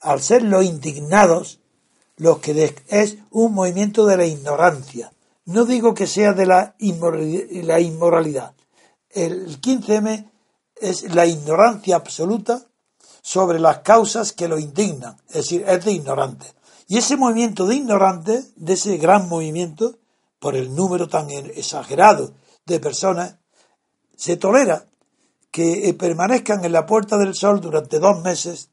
al ser los indignados, lo que es un movimiento de la ignorancia. No digo que sea de la inmorali- la inmoralidad. El 15M es la ignorancia absoluta sobre las causas que lo indignan, es decir, es de ignorantes. Y ese movimiento de ignorantes, de ese gran movimiento, por el número tan exagerado de personas, se tolera que eh, permanezcan en la Puerta del Sol durante dos meses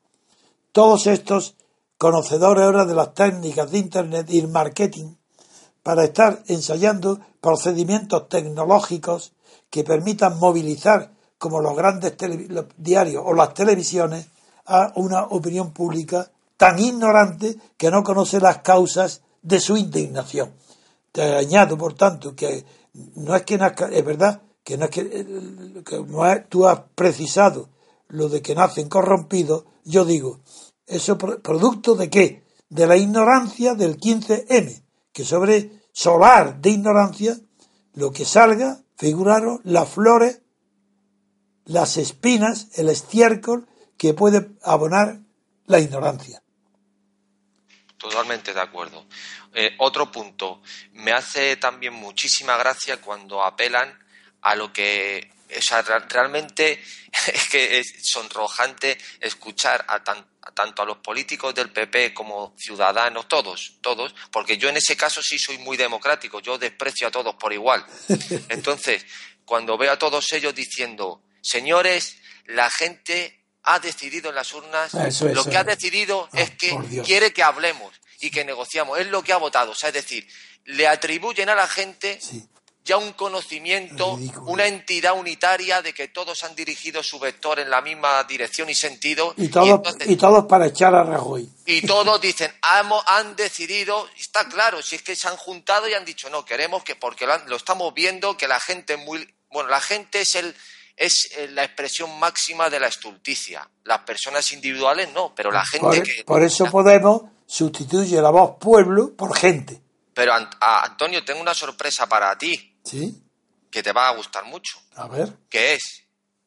todos estos conocedores ahora de las técnicas de Internet y el marketing para estar ensayando procedimientos tecnológicos que permitan movilizar, como los grandes diarios o las televisiones, a una opinión pública tan ignorante que no conoce las causas de su indignación. Te añado, por tanto, que no es que nazca, es verdad que no es que, que no es- tú has precisado lo de que nacen corrompidos, yo digo, eso pro- producto de qué? De la ignorancia del 15M, que sobre solar de ignorancia, lo que salga, figuraros, las flores, las espinas, el estiércol que puede abonar la ignorancia. Totalmente de acuerdo. Eh, otro punto, me hace también muchísima gracia cuando apelan a lo que, o sea, realmente es que es sonrojante escuchar a, tan- tanto a los políticos del PP como ciudadanos, todos, todos, porque yo en ese caso sí soy muy democrático, yo desprecio a todos por igual. Entonces, cuando veo a todos ellos diciendo, señores, la gente ha decidido en las urnas, Eso lo que ha decidido Ah, es que quiere que hablemos y que negociamos. Es lo que ha votado. O sea, es decir, le atribuyen a la gente Sí. Ya un conocimiento, Ridículo. una entidad unitaria de que todos han dirigido su vector en la misma dirección y sentido. Y todos, entonces- y todos para echar a Rajoy. y todos dicen, "Hemos- han decidido, está claro, si es que se han juntado y han dicho, no, queremos que, porque lo, estamos viendo, que la gente es muy, bueno, la gente es el, es eh, la expresión máxima de la estulticia. Las personas individuales no, pero la gente Por, que... por eso Podemos sustituye la voz pueblo por gente. Pero a- Antonio, tengo una sorpresa para ti, ¿Sí? que te va a gustar mucho, A ver. que es,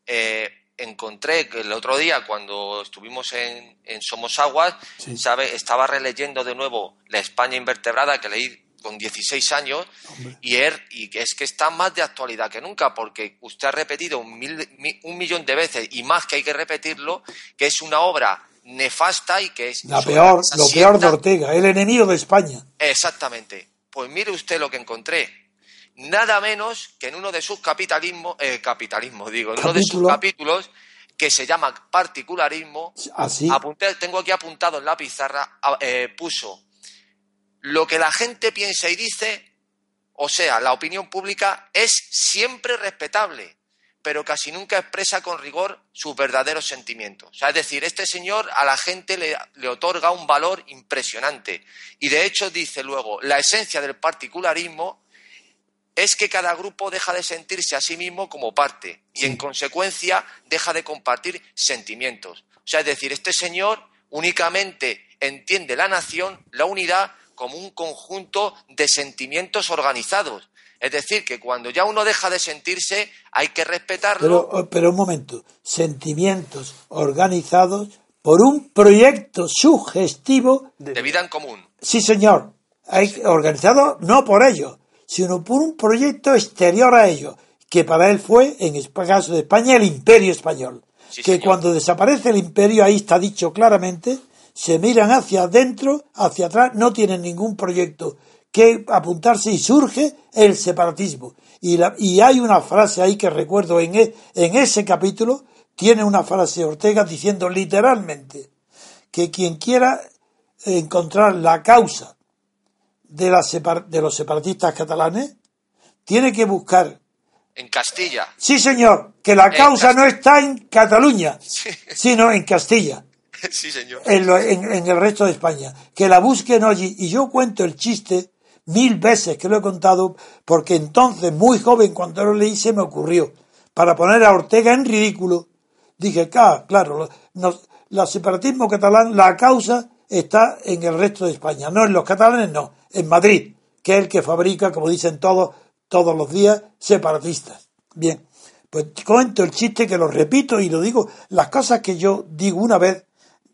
eh, encontré que el otro día cuando estuvimos en, en Somos Aguas, Sí. ¿sabe? estaba releyendo de nuevo La España invertebrada que leí con 16 años Hombre. y, er- y es que está más de actualidad que nunca porque usted ha repetido un, mil- mi- un millón de veces y más que hay que repetirlo, que es una obra nefasta y que es... La peor, lo peor de Ortega, el enemigo de España. Exactamente. Pues mire usted lo que encontré. Nada menos que en uno de sus capitalismos, eh, capitalismo digo, en uno de sus Capítulo. capítulos que se llama particularismo, Así. apunté, tengo aquí apuntado en la pizarra, eh, puso lo que la gente piensa y dice, o sea, la opinión pública es siempre respetable, pero casi nunca expresa con rigor sus verdaderos sentimientos. O sea, es decir, este señor a la gente le, le, otorga un valor impresionante. Y de hecho dice luego, la esencia del particularismo es que cada grupo deja de sentirse a sí mismo como parte y en consecuencia deja de compartir sentimientos. O sea, es decir, este señor únicamente entiende la nación, la unidad, como un conjunto de sentimientos organizados. Es decir, que cuando ya uno deja de sentirse, hay que respetarlo. Pero, pero un momento, sentimientos organizados por un proyecto sugestivo. De vida en común. Sí, señor. Hay, organizado no por ellos, sino por un proyecto exterior a ellos, que para él fue, en el caso de España, el imperio español. Sí, que señor. cuando desaparece el imperio, ahí está dicho claramente, se miran hacia adentro, hacia atrás, no tienen ningún proyecto que apuntarse y surge el separatismo. Y, la, y hay una frase ahí que recuerdo en, e, en ese capítulo, tiene una frase Ortega diciendo literalmente que quien quiera encontrar la causa de, la separ, de los separatistas catalanes tiene que buscar En Castilla. Sí, señor, que la En causa no está en Cataluña, Sí. sino en Castilla, sí, señor. en, lo- en- en el resto de España. Que la busquen allí. Y yo cuento el chiste mil veces que lo he contado, porque entonces, muy joven, cuando lo leí, se me ocurrió, para poner a Ortega en ridículo, dije, "Ah, claro, nos- la separatismo catalán, la causa está en el resto de España, no en los catalanes, no, en Madrid, que es el que fabrica, como dicen todos, todos los días, separatistas. Bien, pues cuento el chiste que lo repito y lo digo, las cosas que yo digo una vez,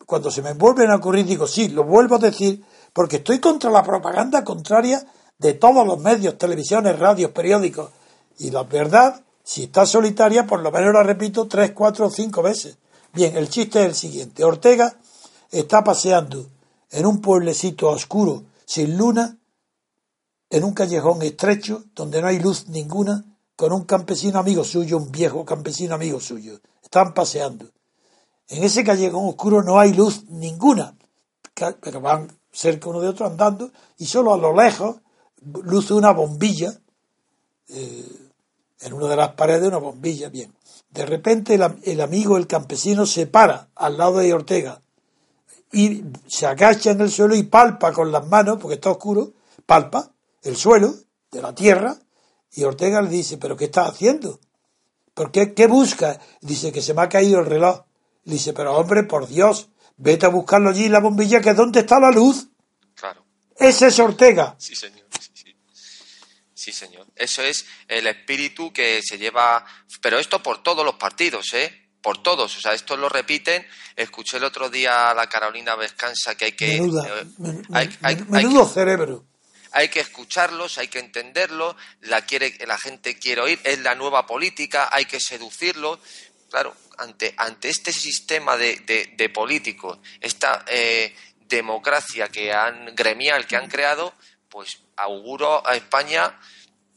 cuando se me vuelven a ocurrir, digo, sí, lo vuelvo a decir, porque estoy contra la propaganda contraria de todos los medios, televisiones, radios, periódicos. Y la verdad, si está solitaria, por lo menos la repito tres, cuatro o cinco veces. Bien, el chiste es el siguiente. Ortega está paseando en un pueblecito oscuro, sin luna, en un callejón estrecho, donde no hay luz ninguna, con un campesino amigo suyo, un viejo campesino amigo suyo. Están paseando. En ese callejón oscuro no hay luz ninguna, pero van cerca uno de otro andando y solo a lo lejos luce una bombilla, eh, en una de las paredes una bombilla, bien. De repente el amigo, el campesino, se para al lado de Ortega y se agacha en el suelo y palpa con las manos, porque está oscuro, palpa el suelo de la tierra y Ortega le dice, pero ¿qué estás haciendo? ¿Por qué, qué busca? Dice que se me ha caído el reloj. Le dice, pero hombre, por Dios, vete a buscarlo allí la bombilla, que ¿dónde está la luz? Claro. Ese es Ortega. Sí, señor. Sí, sí. Sí, señor. Eso es el espíritu que se lleva. Pero esto por todos los partidos, ¿eh? Por todos. O sea, esto lo repiten. Escuché el otro día a la Carolina Vescansa que hay que. Menuda, eh, men- hay, hay- men- hay menudo que- cerebro. hay que escucharlos, hay que entenderlos, la, quiere, la gente quiere oír, es la nueva política, hay que seducirlos. Claro, ante, ante este sistema de, de- de políticos, esta eh, democracia que han, gremial que han creado, pues auguro a España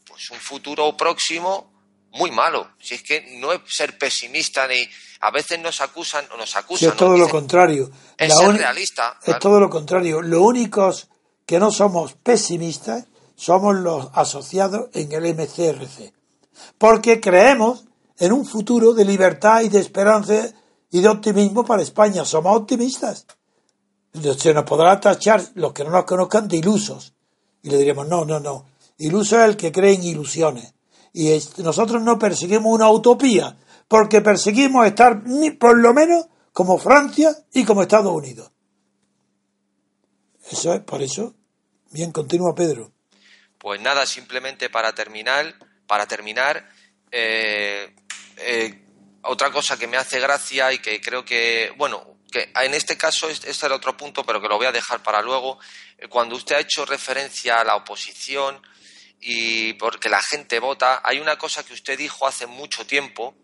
pues un futuro próximo muy malo. Si es que no es ser pesimista ni a veces nos acusan o nos acusan. es todo lo contrario. Es ser realista, Es claro. todo lo contrario. Lo únicos que no somos pesimistas somos los asociados en el MCRC. Porque creemos en un futuro de libertad y de esperanza y de optimismo para España. Somos optimistas. Se nos podrá tachar los que no nos conozcan de ilusos. Y le diremos, no, no, no. Iluso es el que cree en ilusiones. Y es- nosotros no perseguimos una utopía, porque perseguimos estar por lo menos como Francia y como Estados Unidos. Eso es, por eso. Bien, continúa Pedro. Pues nada, simplemente para terminar, para terminar, eh, eh, otra cosa que me hace gracia y que creo que, bueno, que en este caso es- este era otro punto, pero que lo voy a dejar para luego. Eh, Cuando usted ha hecho referencia a la oposición y porque la gente vota, hay una cosa que usted dijo hace mucho tiempo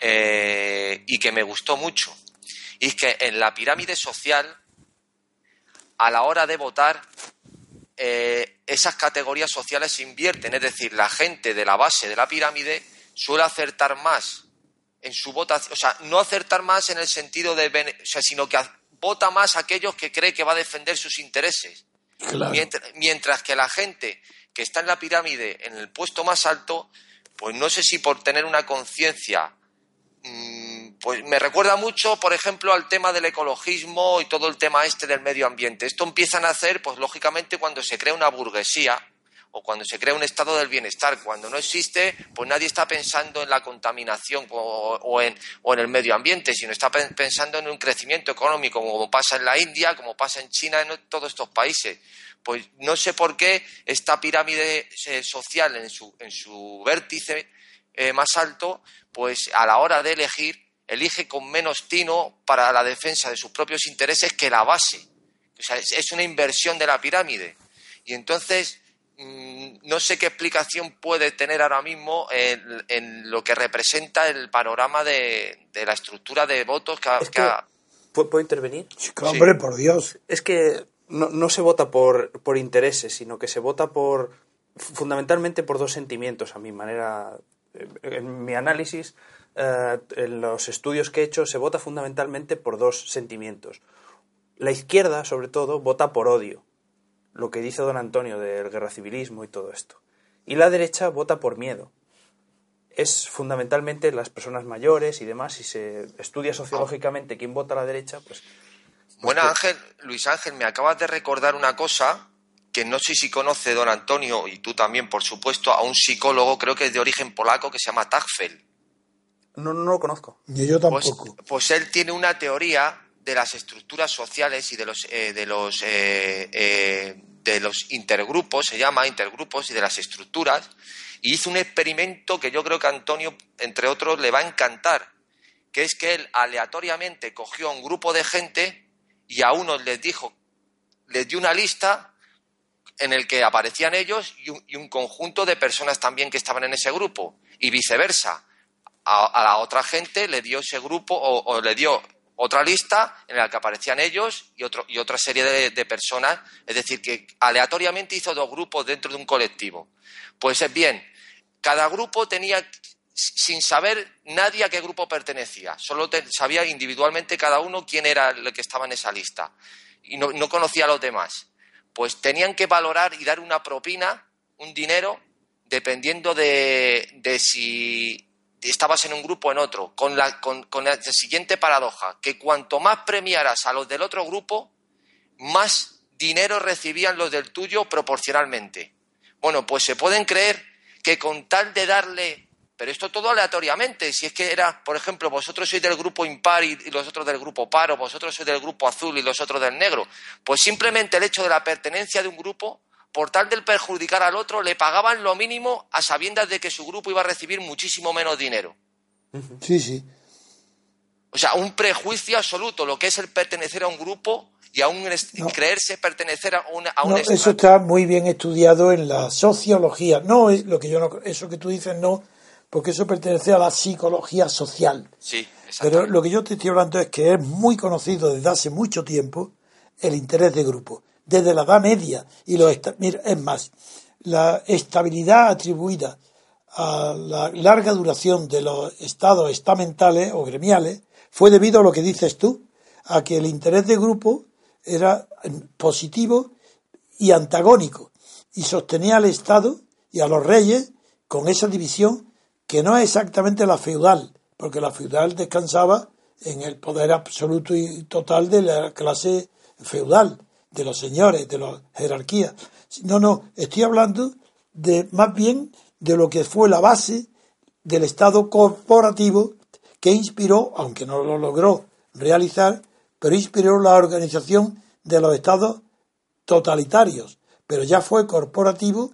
eh, y que me gustó mucho. Y es que en la pirámide social, a la hora de votar, eh, esas categorías sociales se invierten, es decir, la gente de la base de la pirámide suele acertar más en su votación, o sea, no acertar más en el sentido de, o sea, sino que vota más aquellos que cree que va a defender sus intereses. Claro. Mientras, mientras que la gente que está en la pirámide, en el puesto más alto, pues no sé si por tener una conciencia, mm, pues me recuerda mucho, por ejemplo, al tema del ecologismo y todo el tema este del medio ambiente. Esto empiezan a hacer, pues lógicamente, cuando se crea una burguesía o cuando se crea un estado del bienestar. Cuando no existe, pues nadie está pensando en la contaminación o, en, o en, el medio ambiente, sino está pensando en un crecimiento económico, como pasa en la India, como pasa en China, en todos estos países. Pues no sé por qué esta pirámide eh, social en su, en su vértice eh, más alto, pues a la hora de elegir, elige con menos tino para la defensa de sus propios intereses que la base. O sea, es una inversión de la pirámide. Y entonces, no sé qué explicación puede tener ahora mismo en, lo que representa el panorama de, la estructura de votos que, ¿Puedo intervenir? hombre, por Dios. Es que no, se vota por, por intereses, sino que se vota por fundamentalmente por dos sentimientos, a mi manera, en mi análisis, eh, en los estudios que he hecho, se vota fundamentalmente por dos sentimientos. La izquierda, sobre todo, vota por odio lo que dice don Antonio del guerra civilismo y todo esto. Y la derecha vota por miedo. Es fundamentalmente las personas mayores y demás, si se estudia sociológicamente quién vota a la derecha, pues... pues bueno, Ángel, Luis Ángel, me acabas de recordar una cosa que no sé si conoce don Antonio y tú también, por supuesto, a un psicólogo, creo que es de origen polaco, que se llama Tagfel. No, no lo conozco. Ni yo pues, tampoco. Pues, él tiene una teoría de las estructuras sociales y de los, eh, de los eh, eh, de los intergrupos, se llama intergrupos y de las estructuras, y hizo un experimento que yo creo que a Antonio, entre otros, le va a encantar, que es que él aleatoriamente cogió a un grupo de gente y a unos les dijo, les dio una lista en el que aparecían ellos y un, conjunto de personas también que estaban en ese grupo, y viceversa. A, la otra gente le dio ese grupo o le dio otra lista en la que aparecían ellos y, otro, y otra serie de, personas, es decir, que aleatoriamente hizo dos grupos dentro de un colectivo. Pues es bien, cada grupo tenía, sin saber nadie a qué grupo pertenecía, solo sabía individualmente cada uno quién era el que estaba en esa lista y no, no conocía a los demás. Pues tenían que valorar y dar una propina, un dinero, dependiendo de, de si estabas en un grupo en otro, con la, con, la siguiente paradoja, que cuanto más premiaras a los del otro grupo, más dinero recibían los del tuyo proporcionalmente. Bueno, pues se pueden creer que con tal de darle, pero esto todo aleatoriamente, si es que era, por ejemplo, vosotros sois del grupo impar y los otros del grupo par, o vosotros sois del grupo azul y los otros del negro, pues simplemente el hecho de la pertenencia de un grupo por tal del perjudicar al otro, le pagaban lo mínimo a sabiendas de que su grupo iba a recibir muchísimo menos dinero. Sí, sí. O sea, un prejuicio absoluto, lo que es el pertenecer a un grupo y aún creerse pertenecer a, una, a un no, Eso está muy bien estudiado en la sociología. No, es lo que yo no, eso que tú dices no, porque eso pertenece a la psicología social. Sí, Pero lo que yo te estoy hablando es que es muy conocido desde hace mucho tiempo el interés de grupo desde la Edad Media. Y lo mira, es más, la estabilidad atribuida a la larga duración de los estados estamentales o gremiales fue debido a lo que dices tú, a que el interés de grupo era positivo y antagónico y sostenía al Estado y a los reyes con esa división que no es exactamente la feudal, porque la feudal descansaba en el poder absoluto y total de la clase feudal, de los señores, de la jerarquía. No, no, estoy hablando de más bien de lo que fue la base del Estado corporativo que inspiró, aunque no lo logró realizar, pero inspiró la organización de los estados totalitarios, pero ya fue corporativo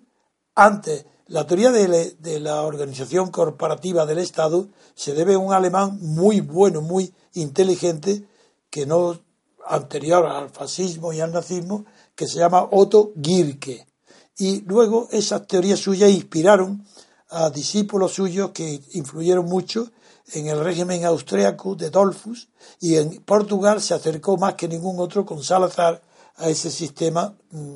antes. La teoría de, de, la organización corporativa del Estado se debe a un alemán muy bueno, muy inteligente, que no anterior al fascismo y al nazismo, que se llama Otto Gierke. Y luego esas teorías suyas inspiraron a discípulos suyos que influyeron mucho en el régimen austríaco de Dolfus y en Portugal se acercó más que ningún otro con Salazar a ese sistema mm,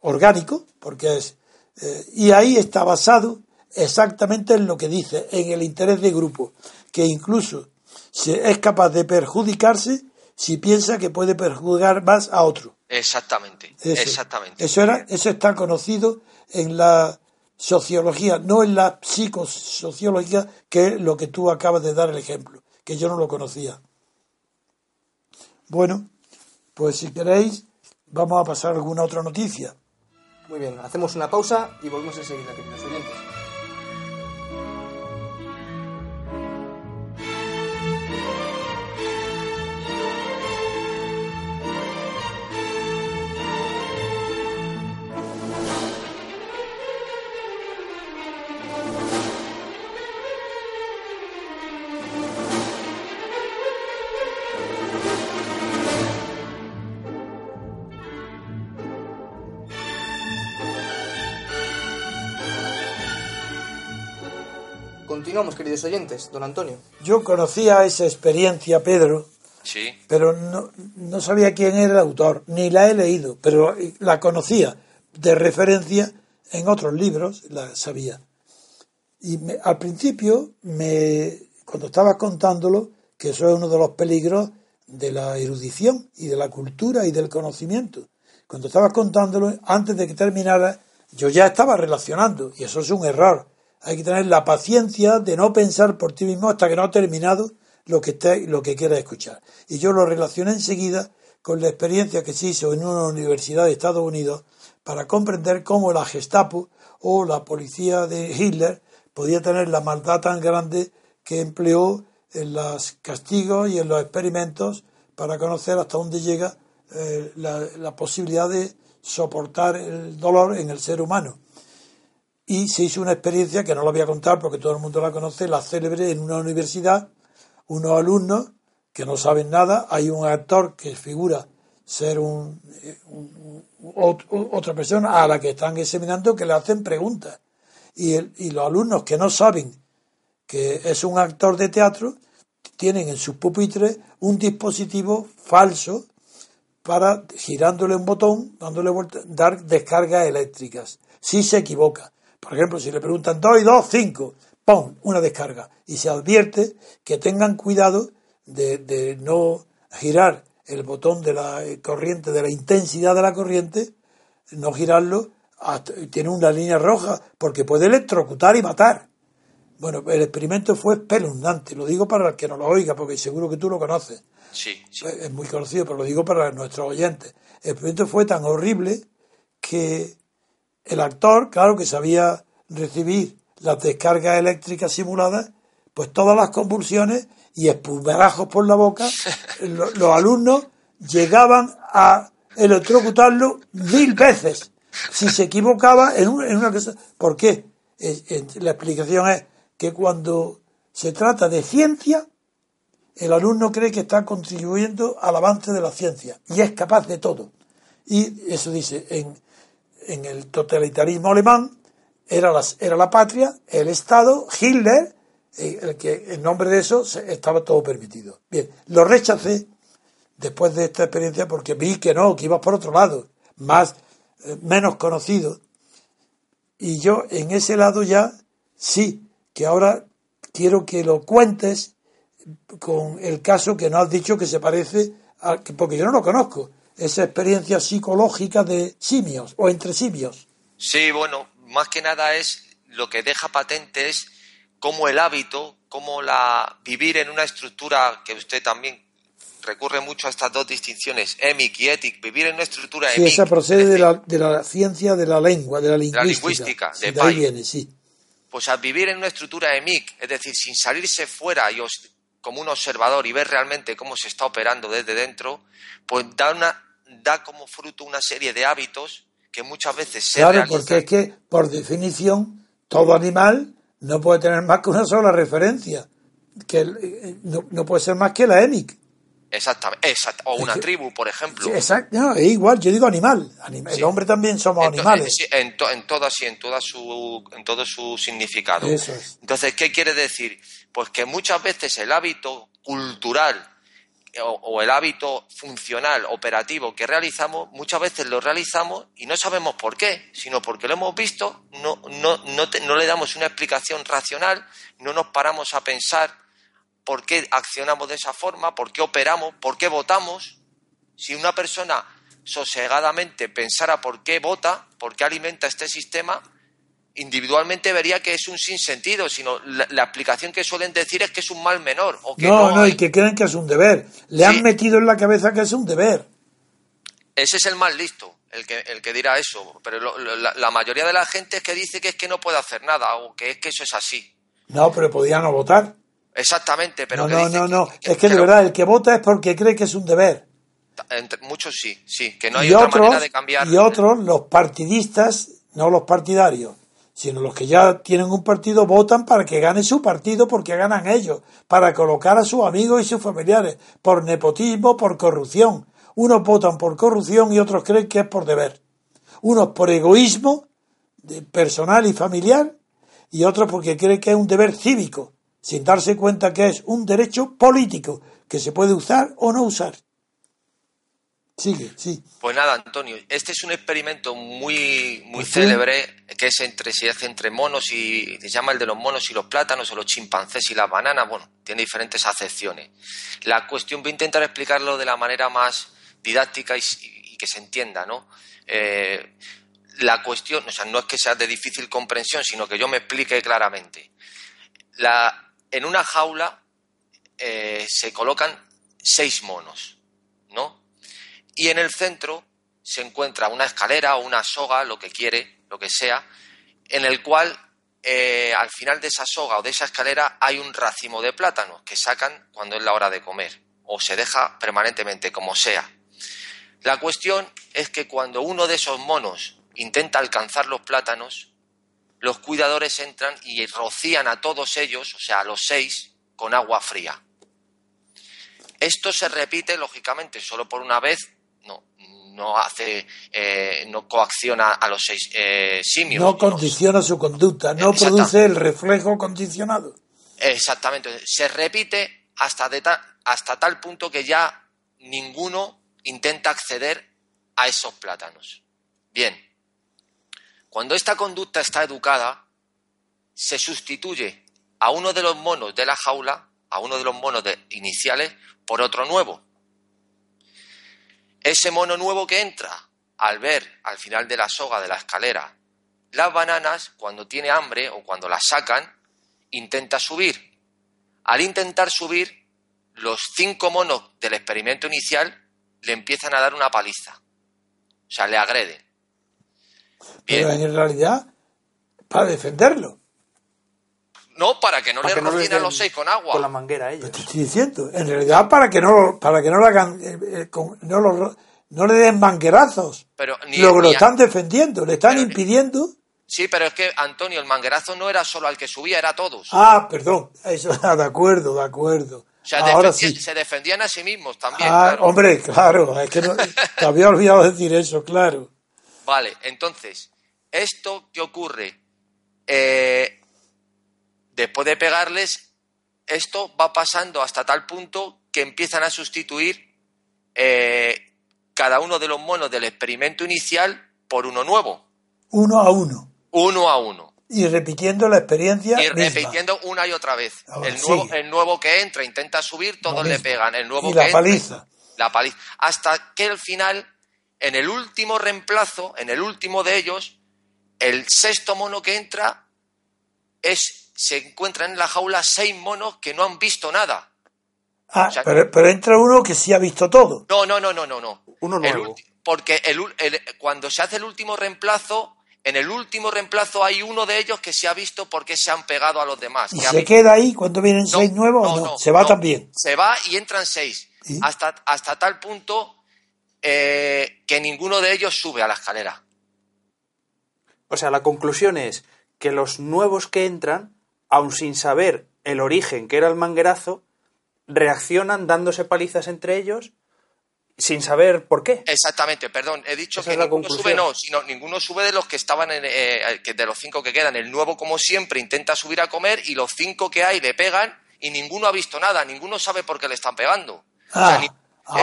orgánico, porque es eh, y ahí está basado exactamente en lo que dice, en el interés de grupo, que incluso se es capaz de perjudicarse si piensa que puede perjudicar más a otro. Exactamente, exactamente. Eso, era, eso está conocido en la sociología, no en la psicosociología, que es lo que tú acabas de dar el ejemplo, que yo no lo conocía. Bueno, pues si queréis, vamos a pasar a alguna otra noticia. Muy bien, hacemos una pausa y volvemos enseguida, queridos oyentes. Queridos oyentes. Don Antonio. Yo conocía esa experiencia, Pedro, Sí. pero no, no sabía quién era el autor, ni la he leído, pero la conocía de referencia en otros libros, la sabía. Y me- al principio, me, cuando estabas contándolo, que eso es uno de los peligros de la erudición y de la cultura y del conocimiento. Cuando estabas contándolo, antes de que terminara, yo ya estaba relacionando, y eso es un error. Hay que tener la paciencia de no pensar por ti mismo hasta que no ha terminado lo que, te, lo que quieras escuchar. Y yo lo relacioné enseguida con la experiencia que se hizo en una universidad de Estados Unidos para comprender cómo la Gestapo o la policía de Hitler podía tener la maldad tan grande que empleó en los castigos y en los experimentos para conocer hasta dónde llega eh, la posibilidad de soportar el dolor en el ser humano. Y se hizo una experiencia que no la voy a contar porque todo el mundo la conoce, la célebre en una universidad, unos alumnos que no saben nada, hay un actor que figura ser un, eh, un- un- ot- otra persona a la que están examinando que le hacen preguntas. Y, el- y los alumnos que no saben que es un actor de teatro tienen en sus pupitres un dispositivo falso para, girándole un botón, dándole vuelta, dar descargas eléctricas. Si se equivoca. Por ejemplo, si le preguntan 2 y 2, 5, ¡pum! Una descarga. Y se advierte que tengan cuidado de, de no girar el botón de la eh, corriente, de la intensidad de la corriente, no girarlo, hasta- tiene una línea roja, porque puede electrocutar y matar. Bueno, el experimento fue espeluznante, lo digo para el que no lo oiga, porque seguro que tú lo conoces. Sí, sí. es muy conocido, pero lo digo para nuestros oyentes. El experimento fue tan horrible que el actor, claro que sabía recibir las descargas eléctricas simuladas, pues todas las convulsiones y espumarajos por la boca, lo- los alumnos llegaban a electrocutarlo mil veces si se equivocaba en, un- en una cosa. ¿Por qué? Es- es- la explicación es que cuando se trata de ciencia, el alumno cree que está contribuyendo al avance de la ciencia y es capaz de todo. Y eso dice, en, en el totalitarismo alemán era, las, era la patria, el Estado, Hitler, el que en nombre de eso estaba todo permitido. Bien, lo rechacé después de esta experiencia porque vi que no, que ibas por otro lado, más, eh, menos conocido. Y yo en ese lado ya sí, que ahora quiero que lo cuentes con el caso que no has dicho que se parece a, que- porque yo no lo conozco, esa experiencia psicológica de simios o entre simios. Sí, bueno, más que nada es lo que deja patente es cómo el hábito, cómo la vivir en una estructura que usted también recurre mucho a estas dos distinciones, emic y etic, vivir en una estructura Sí, emic, esa procede es de la, de la ciencia de la lengua, de la lingüística. lingüística, Sí, de de ahí viene, sí. pues al vivir en una estructura EMIC, es decir, sin salirse fuera y os- como un observador y ver realmente cómo se está operando desde dentro, pues da, una, da como fruto una serie de hábitos que muchas veces se Claro, realizan. porque es que, por definición, todo animal no puede tener más que una sola referencia. Que eh, no, no puede ser más que la EMIC. Exactamente, exact- o una que- tribu, por ejemplo. Sí, exacto, no, es igual, yo digo animal. Anima- Sí. El hombre también somos animales. En, sí, en, to- en todo así, en, toda su, en todo su significado. Eso es. Entonces, ¿qué quiere decir? Pues que muchas veces el hábito cultural o, el hábito funcional, operativo que realizamos, muchas veces lo realizamos y no sabemos por qué, sino porque lo hemos visto, no, no, no, no le damos una explicación racional, no nos paramos a pensar por qué accionamos de esa forma, por qué operamos, por qué votamos. Si una persona sosegadamente pensara por qué vota, por qué alimenta este sistema, individualmente vería que es un sinsentido, sino la, la explicación que suelen decir es que es un mal menor. O que No, no, y que creen que es un deber. Le Sí. han metido en la cabeza que es un deber. Ese es el más listo, el que, el que dirá eso. Pero lo- lo- la, la mayoría de la gente es que dice que es que no puede hacer nada o que es que eso es así. No, pero podía no votar. Exactamente, pero no, no, no, no. que- Es que de verdad, el que vota es porque cree que es un deber. entre- muchos sí, sí, que no hay y otra otros, manera de cambiar. y otros, los partidistas, no los partidarios, sino los que ya tienen un partido, votan para que gane su partido porque ganan ellos, para colocar a sus amigos y sus familiares, por nepotismo, por corrupción. Unos votan por corrupción y otros creen que es por deber. Unos por egoísmo personal y familiar y otros porque creen que es un deber cívico, sin darse cuenta que es un derecho político que se puede usar o no usar. Sigue, sí. Pues nada, Antonio, este es un experimento muy, muy sí. célebre que es entre, se hace entre monos y se llama el de los monos y los plátanos o los chimpancés y las bananas. Bueno, tiene diferentes acepciones. La cuestión voy a intentar explicarlo de la manera más didáctica y, y que se entienda, ¿no? Eh, la cuestión, o sea, no es que sea de difícil comprensión, sino que yo me explique claramente. La, en una jaula eh, se colocan seis monos, ¿no? Y en el centro se encuentra una escalera o una soga, lo que quiere, lo que sea, en el cual eh, al final de esa soga o de esa escalera hay un racimo de plátanos que sacan cuando es la hora de comer o se deja permanentemente, como sea. La cuestión es que cuando uno de esos monos intenta alcanzar los plátanos, los cuidadores entran y rocían a todos ellos, o sea, a los seis, con agua fría. Esto se repite, lógicamente, solo por una vez, no, hace, eh, no coacciona a los seis eh, simios. No condiciona su conducta, no produce el reflejo condicionado. Exactamente, se repite hasta, de ta- hasta tal punto que ya ninguno intenta acceder a esos plátanos. Bien, cuando esta conducta está educada, se sustituye a uno de los monos de la jaula, a uno de los monos de- iniciales, por otro nuevo. Ese mono nuevo que entra, al ver al final de la soga de la escalera las bananas, cuando tiene hambre o cuando las sacan, intenta subir. Al intentar subir, los cinco monos del experimento inicial le empiezan a dar una paliza. O sea, le agreden. Pero en realidad, para defenderlo. No, para que no Para le que no a den los seis con agua. Con la manguera a ellos. Te estoy diciendo. En realidad, para que no, para que no lo hagan, eh, eh, con- no, lo- no le den manguerazos. Pero ni- Luego lo ni están defendiendo, le están Pero- impidiendo. Sí, pero es que, Antonio, el manguerazo no era solo al que subía, era a todos. Ah, perdón. Eso, de acuerdo, de acuerdo. o sea, Ahora defendía- sí. se defendían a sí mismos también. Ah, claro. hombre, claro. Es que no, te había olvidado decir eso, claro. Vale, entonces, ¿esto qué ocurre? Eh, después de pegarles, esto va pasando hasta tal punto que empiezan a sustituir eh, cada uno de los monos del experimento inicial por uno nuevo, Uno a uno. uno a uno. Y repitiendo la experiencia Y misma. repitiendo una y otra vez. Ahora El nuevo, el nuevo que entra intenta subir, todos le pegan. El nuevo Y que la entra, paliza. la paliza. Hasta que al final, en el último reemplazo, en el último de ellos, el sexto mono que entra es se encuentran en la jaula seis monos que no han visto nada. Ah, O sea- pero, pero entra uno que sí ha visto todo. No, no, no, no, no, no. Uno nuevo. porque el cuando se hace el último reemplazo, en el último reemplazo hay uno de ellos que se ha visto por qué se han pegado a los demás. ¿Y se queda ahí cuando vienen No, seis nuevos o no? se va no. también. Se va y entran seis. Hasta, hasta tal punto eh, que ninguno de ellos sube a la escalera. O sea, la conclusión es que los nuevos que entran, aun sin saber el origen que era el manguerazo, reaccionan dándose palizas entre ellos sin saber por qué. Exactamente, perdón, he dicho Esa que ninguno conclusión. sube, no, sino ninguno sube de los que estaban en, eh, de los cinco que quedan. El nuevo, como siempre, intenta subir a comer y los cinco que hay le pegan y ninguno ha visto nada, ninguno sabe por qué le están pegando. Ah, ni- es,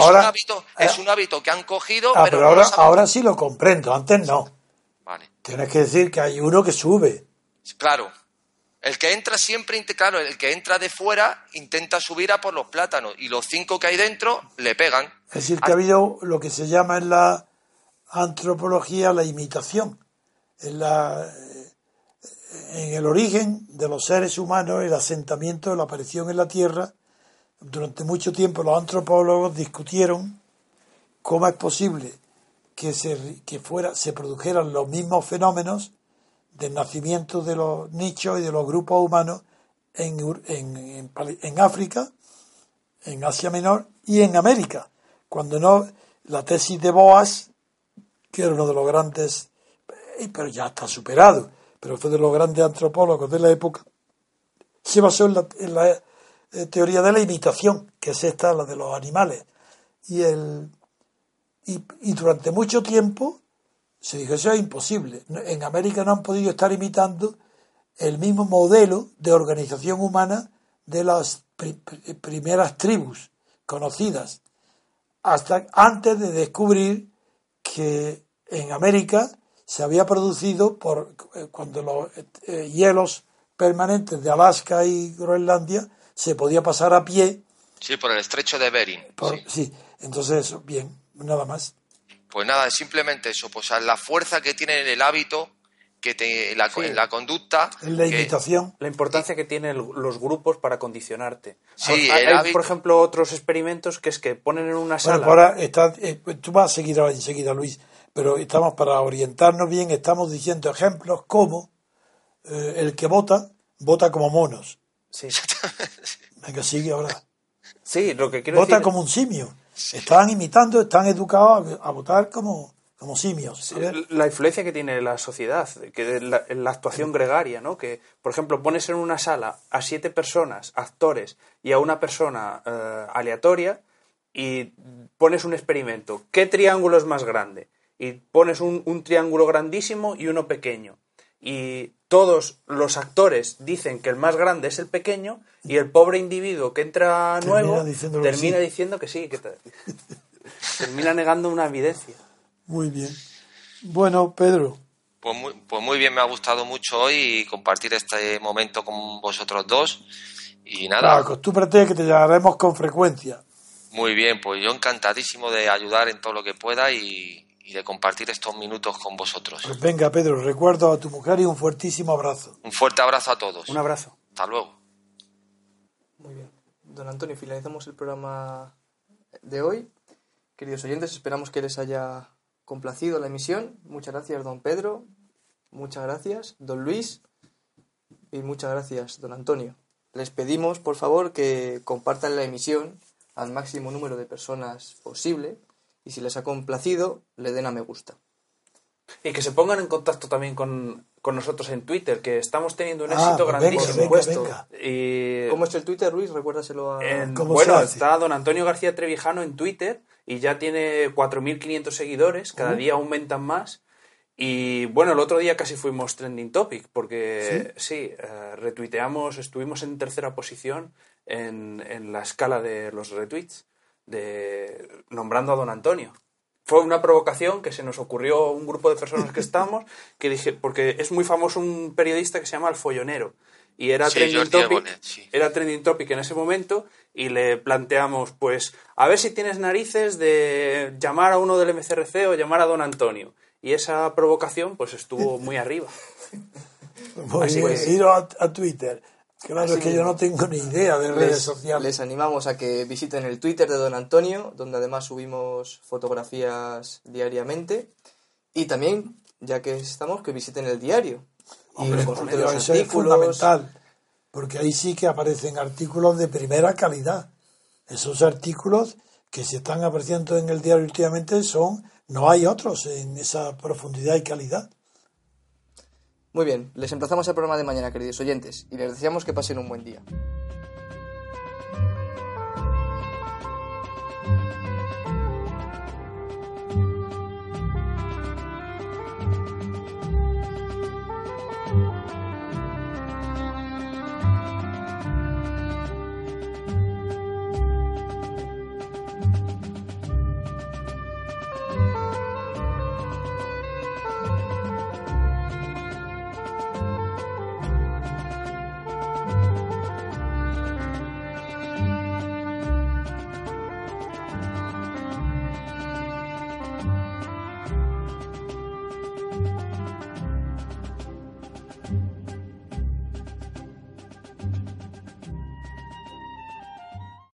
ahora- un hábito, es un hábito que han cogido, Ah, pero, ahora, ahora sí lo comprendo, antes no. Vale. Tienes que decir que hay uno que sube. Claro. El que entra siempre, claro, el que entra de fuera intenta subir a por los plátanos y los cinco que hay dentro le pegan. Es decir, que ha habido lo que se llama en la antropología la imitación. En la, eh, en el origen de los seres humanos, el asentamiento, la aparición en la Tierra, durante mucho tiempo los antropólogos discutieron cómo es posible que se, que fuera, se produjeran los mismos fenómenos del nacimiento de los nichos y de los grupos humanos en, en, en, en África, en Asia Menor y en América, cuando no la tesis de Boas, que era uno de los grandes, eh, pero ya está superado, pero fue de los grandes antropólogos de la época, se basó en la, eh, teoría de la imitación, que es esta, la de los animales. Y, el, y durante mucho tiempo se dijo, eso es imposible. En América no han podido estar imitando el mismo modelo de organización humana de las pri primeras tribus conocidas, hasta antes de descubrir que en América se había producido por eh, cuando los eh, hielos permanentes de Alaska y Groenlandia se podía pasar a pie. Sí, por el estrecho de Bering. Por, sí. sí. entonces bien, nada más. Pues nada, simplemente eso, pues la fuerza que tiene en el hábito, que te, en, la, sí. en la conducta. En la que, imitación. La importancia que tienen los grupos para condicionarte. Sí, hay, el hay, hábito- por ejemplo, otros experimentos que es que ponen en una Bueno, sala. pues ahora está, eh, pues tú vas a seguir ahora enseguida, Luis, pero estamos para orientarnos bien, estamos diciendo ejemplos como eh, el que vota, vota como monos. Sí. Venga, sigue ahora. Sí, lo que quiero Vota decir. como un simio. Están imitando, están educados a, votar como, como simios. La influencia que tiene la sociedad, que la, la, actuación gregaria, ¿no? Que, por ejemplo, pones en una sala a siete personas, actores, y a una persona eh, aleatoria, y pones un experimento. ¿Qué triángulo es más grande? Y pones un, un triángulo grandísimo y uno pequeño. Y todos los actores dicen que el más grande es el pequeño, y el pobre individuo que entra Termina nuevo que termina sí. diciendo que sí. Que te- termina negando una evidencia. muy bien. Bueno, Pedro, Pues muy, pues muy bien, me ha gustado mucho hoy compartir este momento con vosotros dos. Y nada, acostúmbrate que te llamaremos con frecuencia. muy bien, pues yo encantadísimo de ayudar en todo lo que pueda y, y de compartir estos minutos con vosotros. Pues venga, Pedro, recuerdo a tu mujer y un fuertísimo abrazo. Un fuerte abrazo a todos. Un abrazo. Hasta luego. Muy bien. Don Antonio, finalizamos el programa de hoy. Queridos oyentes, esperamos que les haya complacido la emisión. Muchas gracias, don Pedro. Muchas gracias, don Luis. Y muchas gracias, don Antonio. Les pedimos, por favor, que compartan la emisión al máximo número de personas posible. Y si les ha complacido, le den a me gusta. Y que se pongan en contacto también con, con nosotros en Twitter, que estamos teniendo un Ah, éxito pues venga, grandísimo. venga. Y ¿Cómo es el Twitter, Luis? Recuérdaselo a... en- ¿Cómo bueno, está don Antonio García Trevijano en Twitter y ya tiene 4.500 seguidores, cada Uh. día aumentan más. Y bueno, el otro día casi fuimos trending topic, porque sí, eh, retuiteamos, estuvimos en tercera posición en, en la escala de los retweets, de, nombrando a don Antonio. Fue una provocación que se nos ocurrió un grupo de personas que estamos, que dije, porque es muy famoso un periodista que se llama El Follonero, y era Sí, trending topic, sí. era trending topic en ese momento y le planteamos, pues, a ver si tienes narices de llamar a uno del MCRC o llamar a don Antonio. Y esa provocación, pues, estuvo muy arriba. Muy Así bien, que- ir a, a Twitter. Claro, Así es que yo no tengo ni idea de redes les, sociales. les animamos a que visiten el Twitter de Don Antonio, donde además subimos fotografías diariamente. Y también, ya que estamos, que visiten el diario. Y consulten los eso es fundamental, porque ahí sí que aparecen artículos de primera calidad. Esos artículos que se están apareciendo en el diario últimamente son, no hay otros en esa profundidad y calidad. Muy bien, les emplazamos al programa de mañana, queridos oyentes, y les deseamos que pasen un buen día.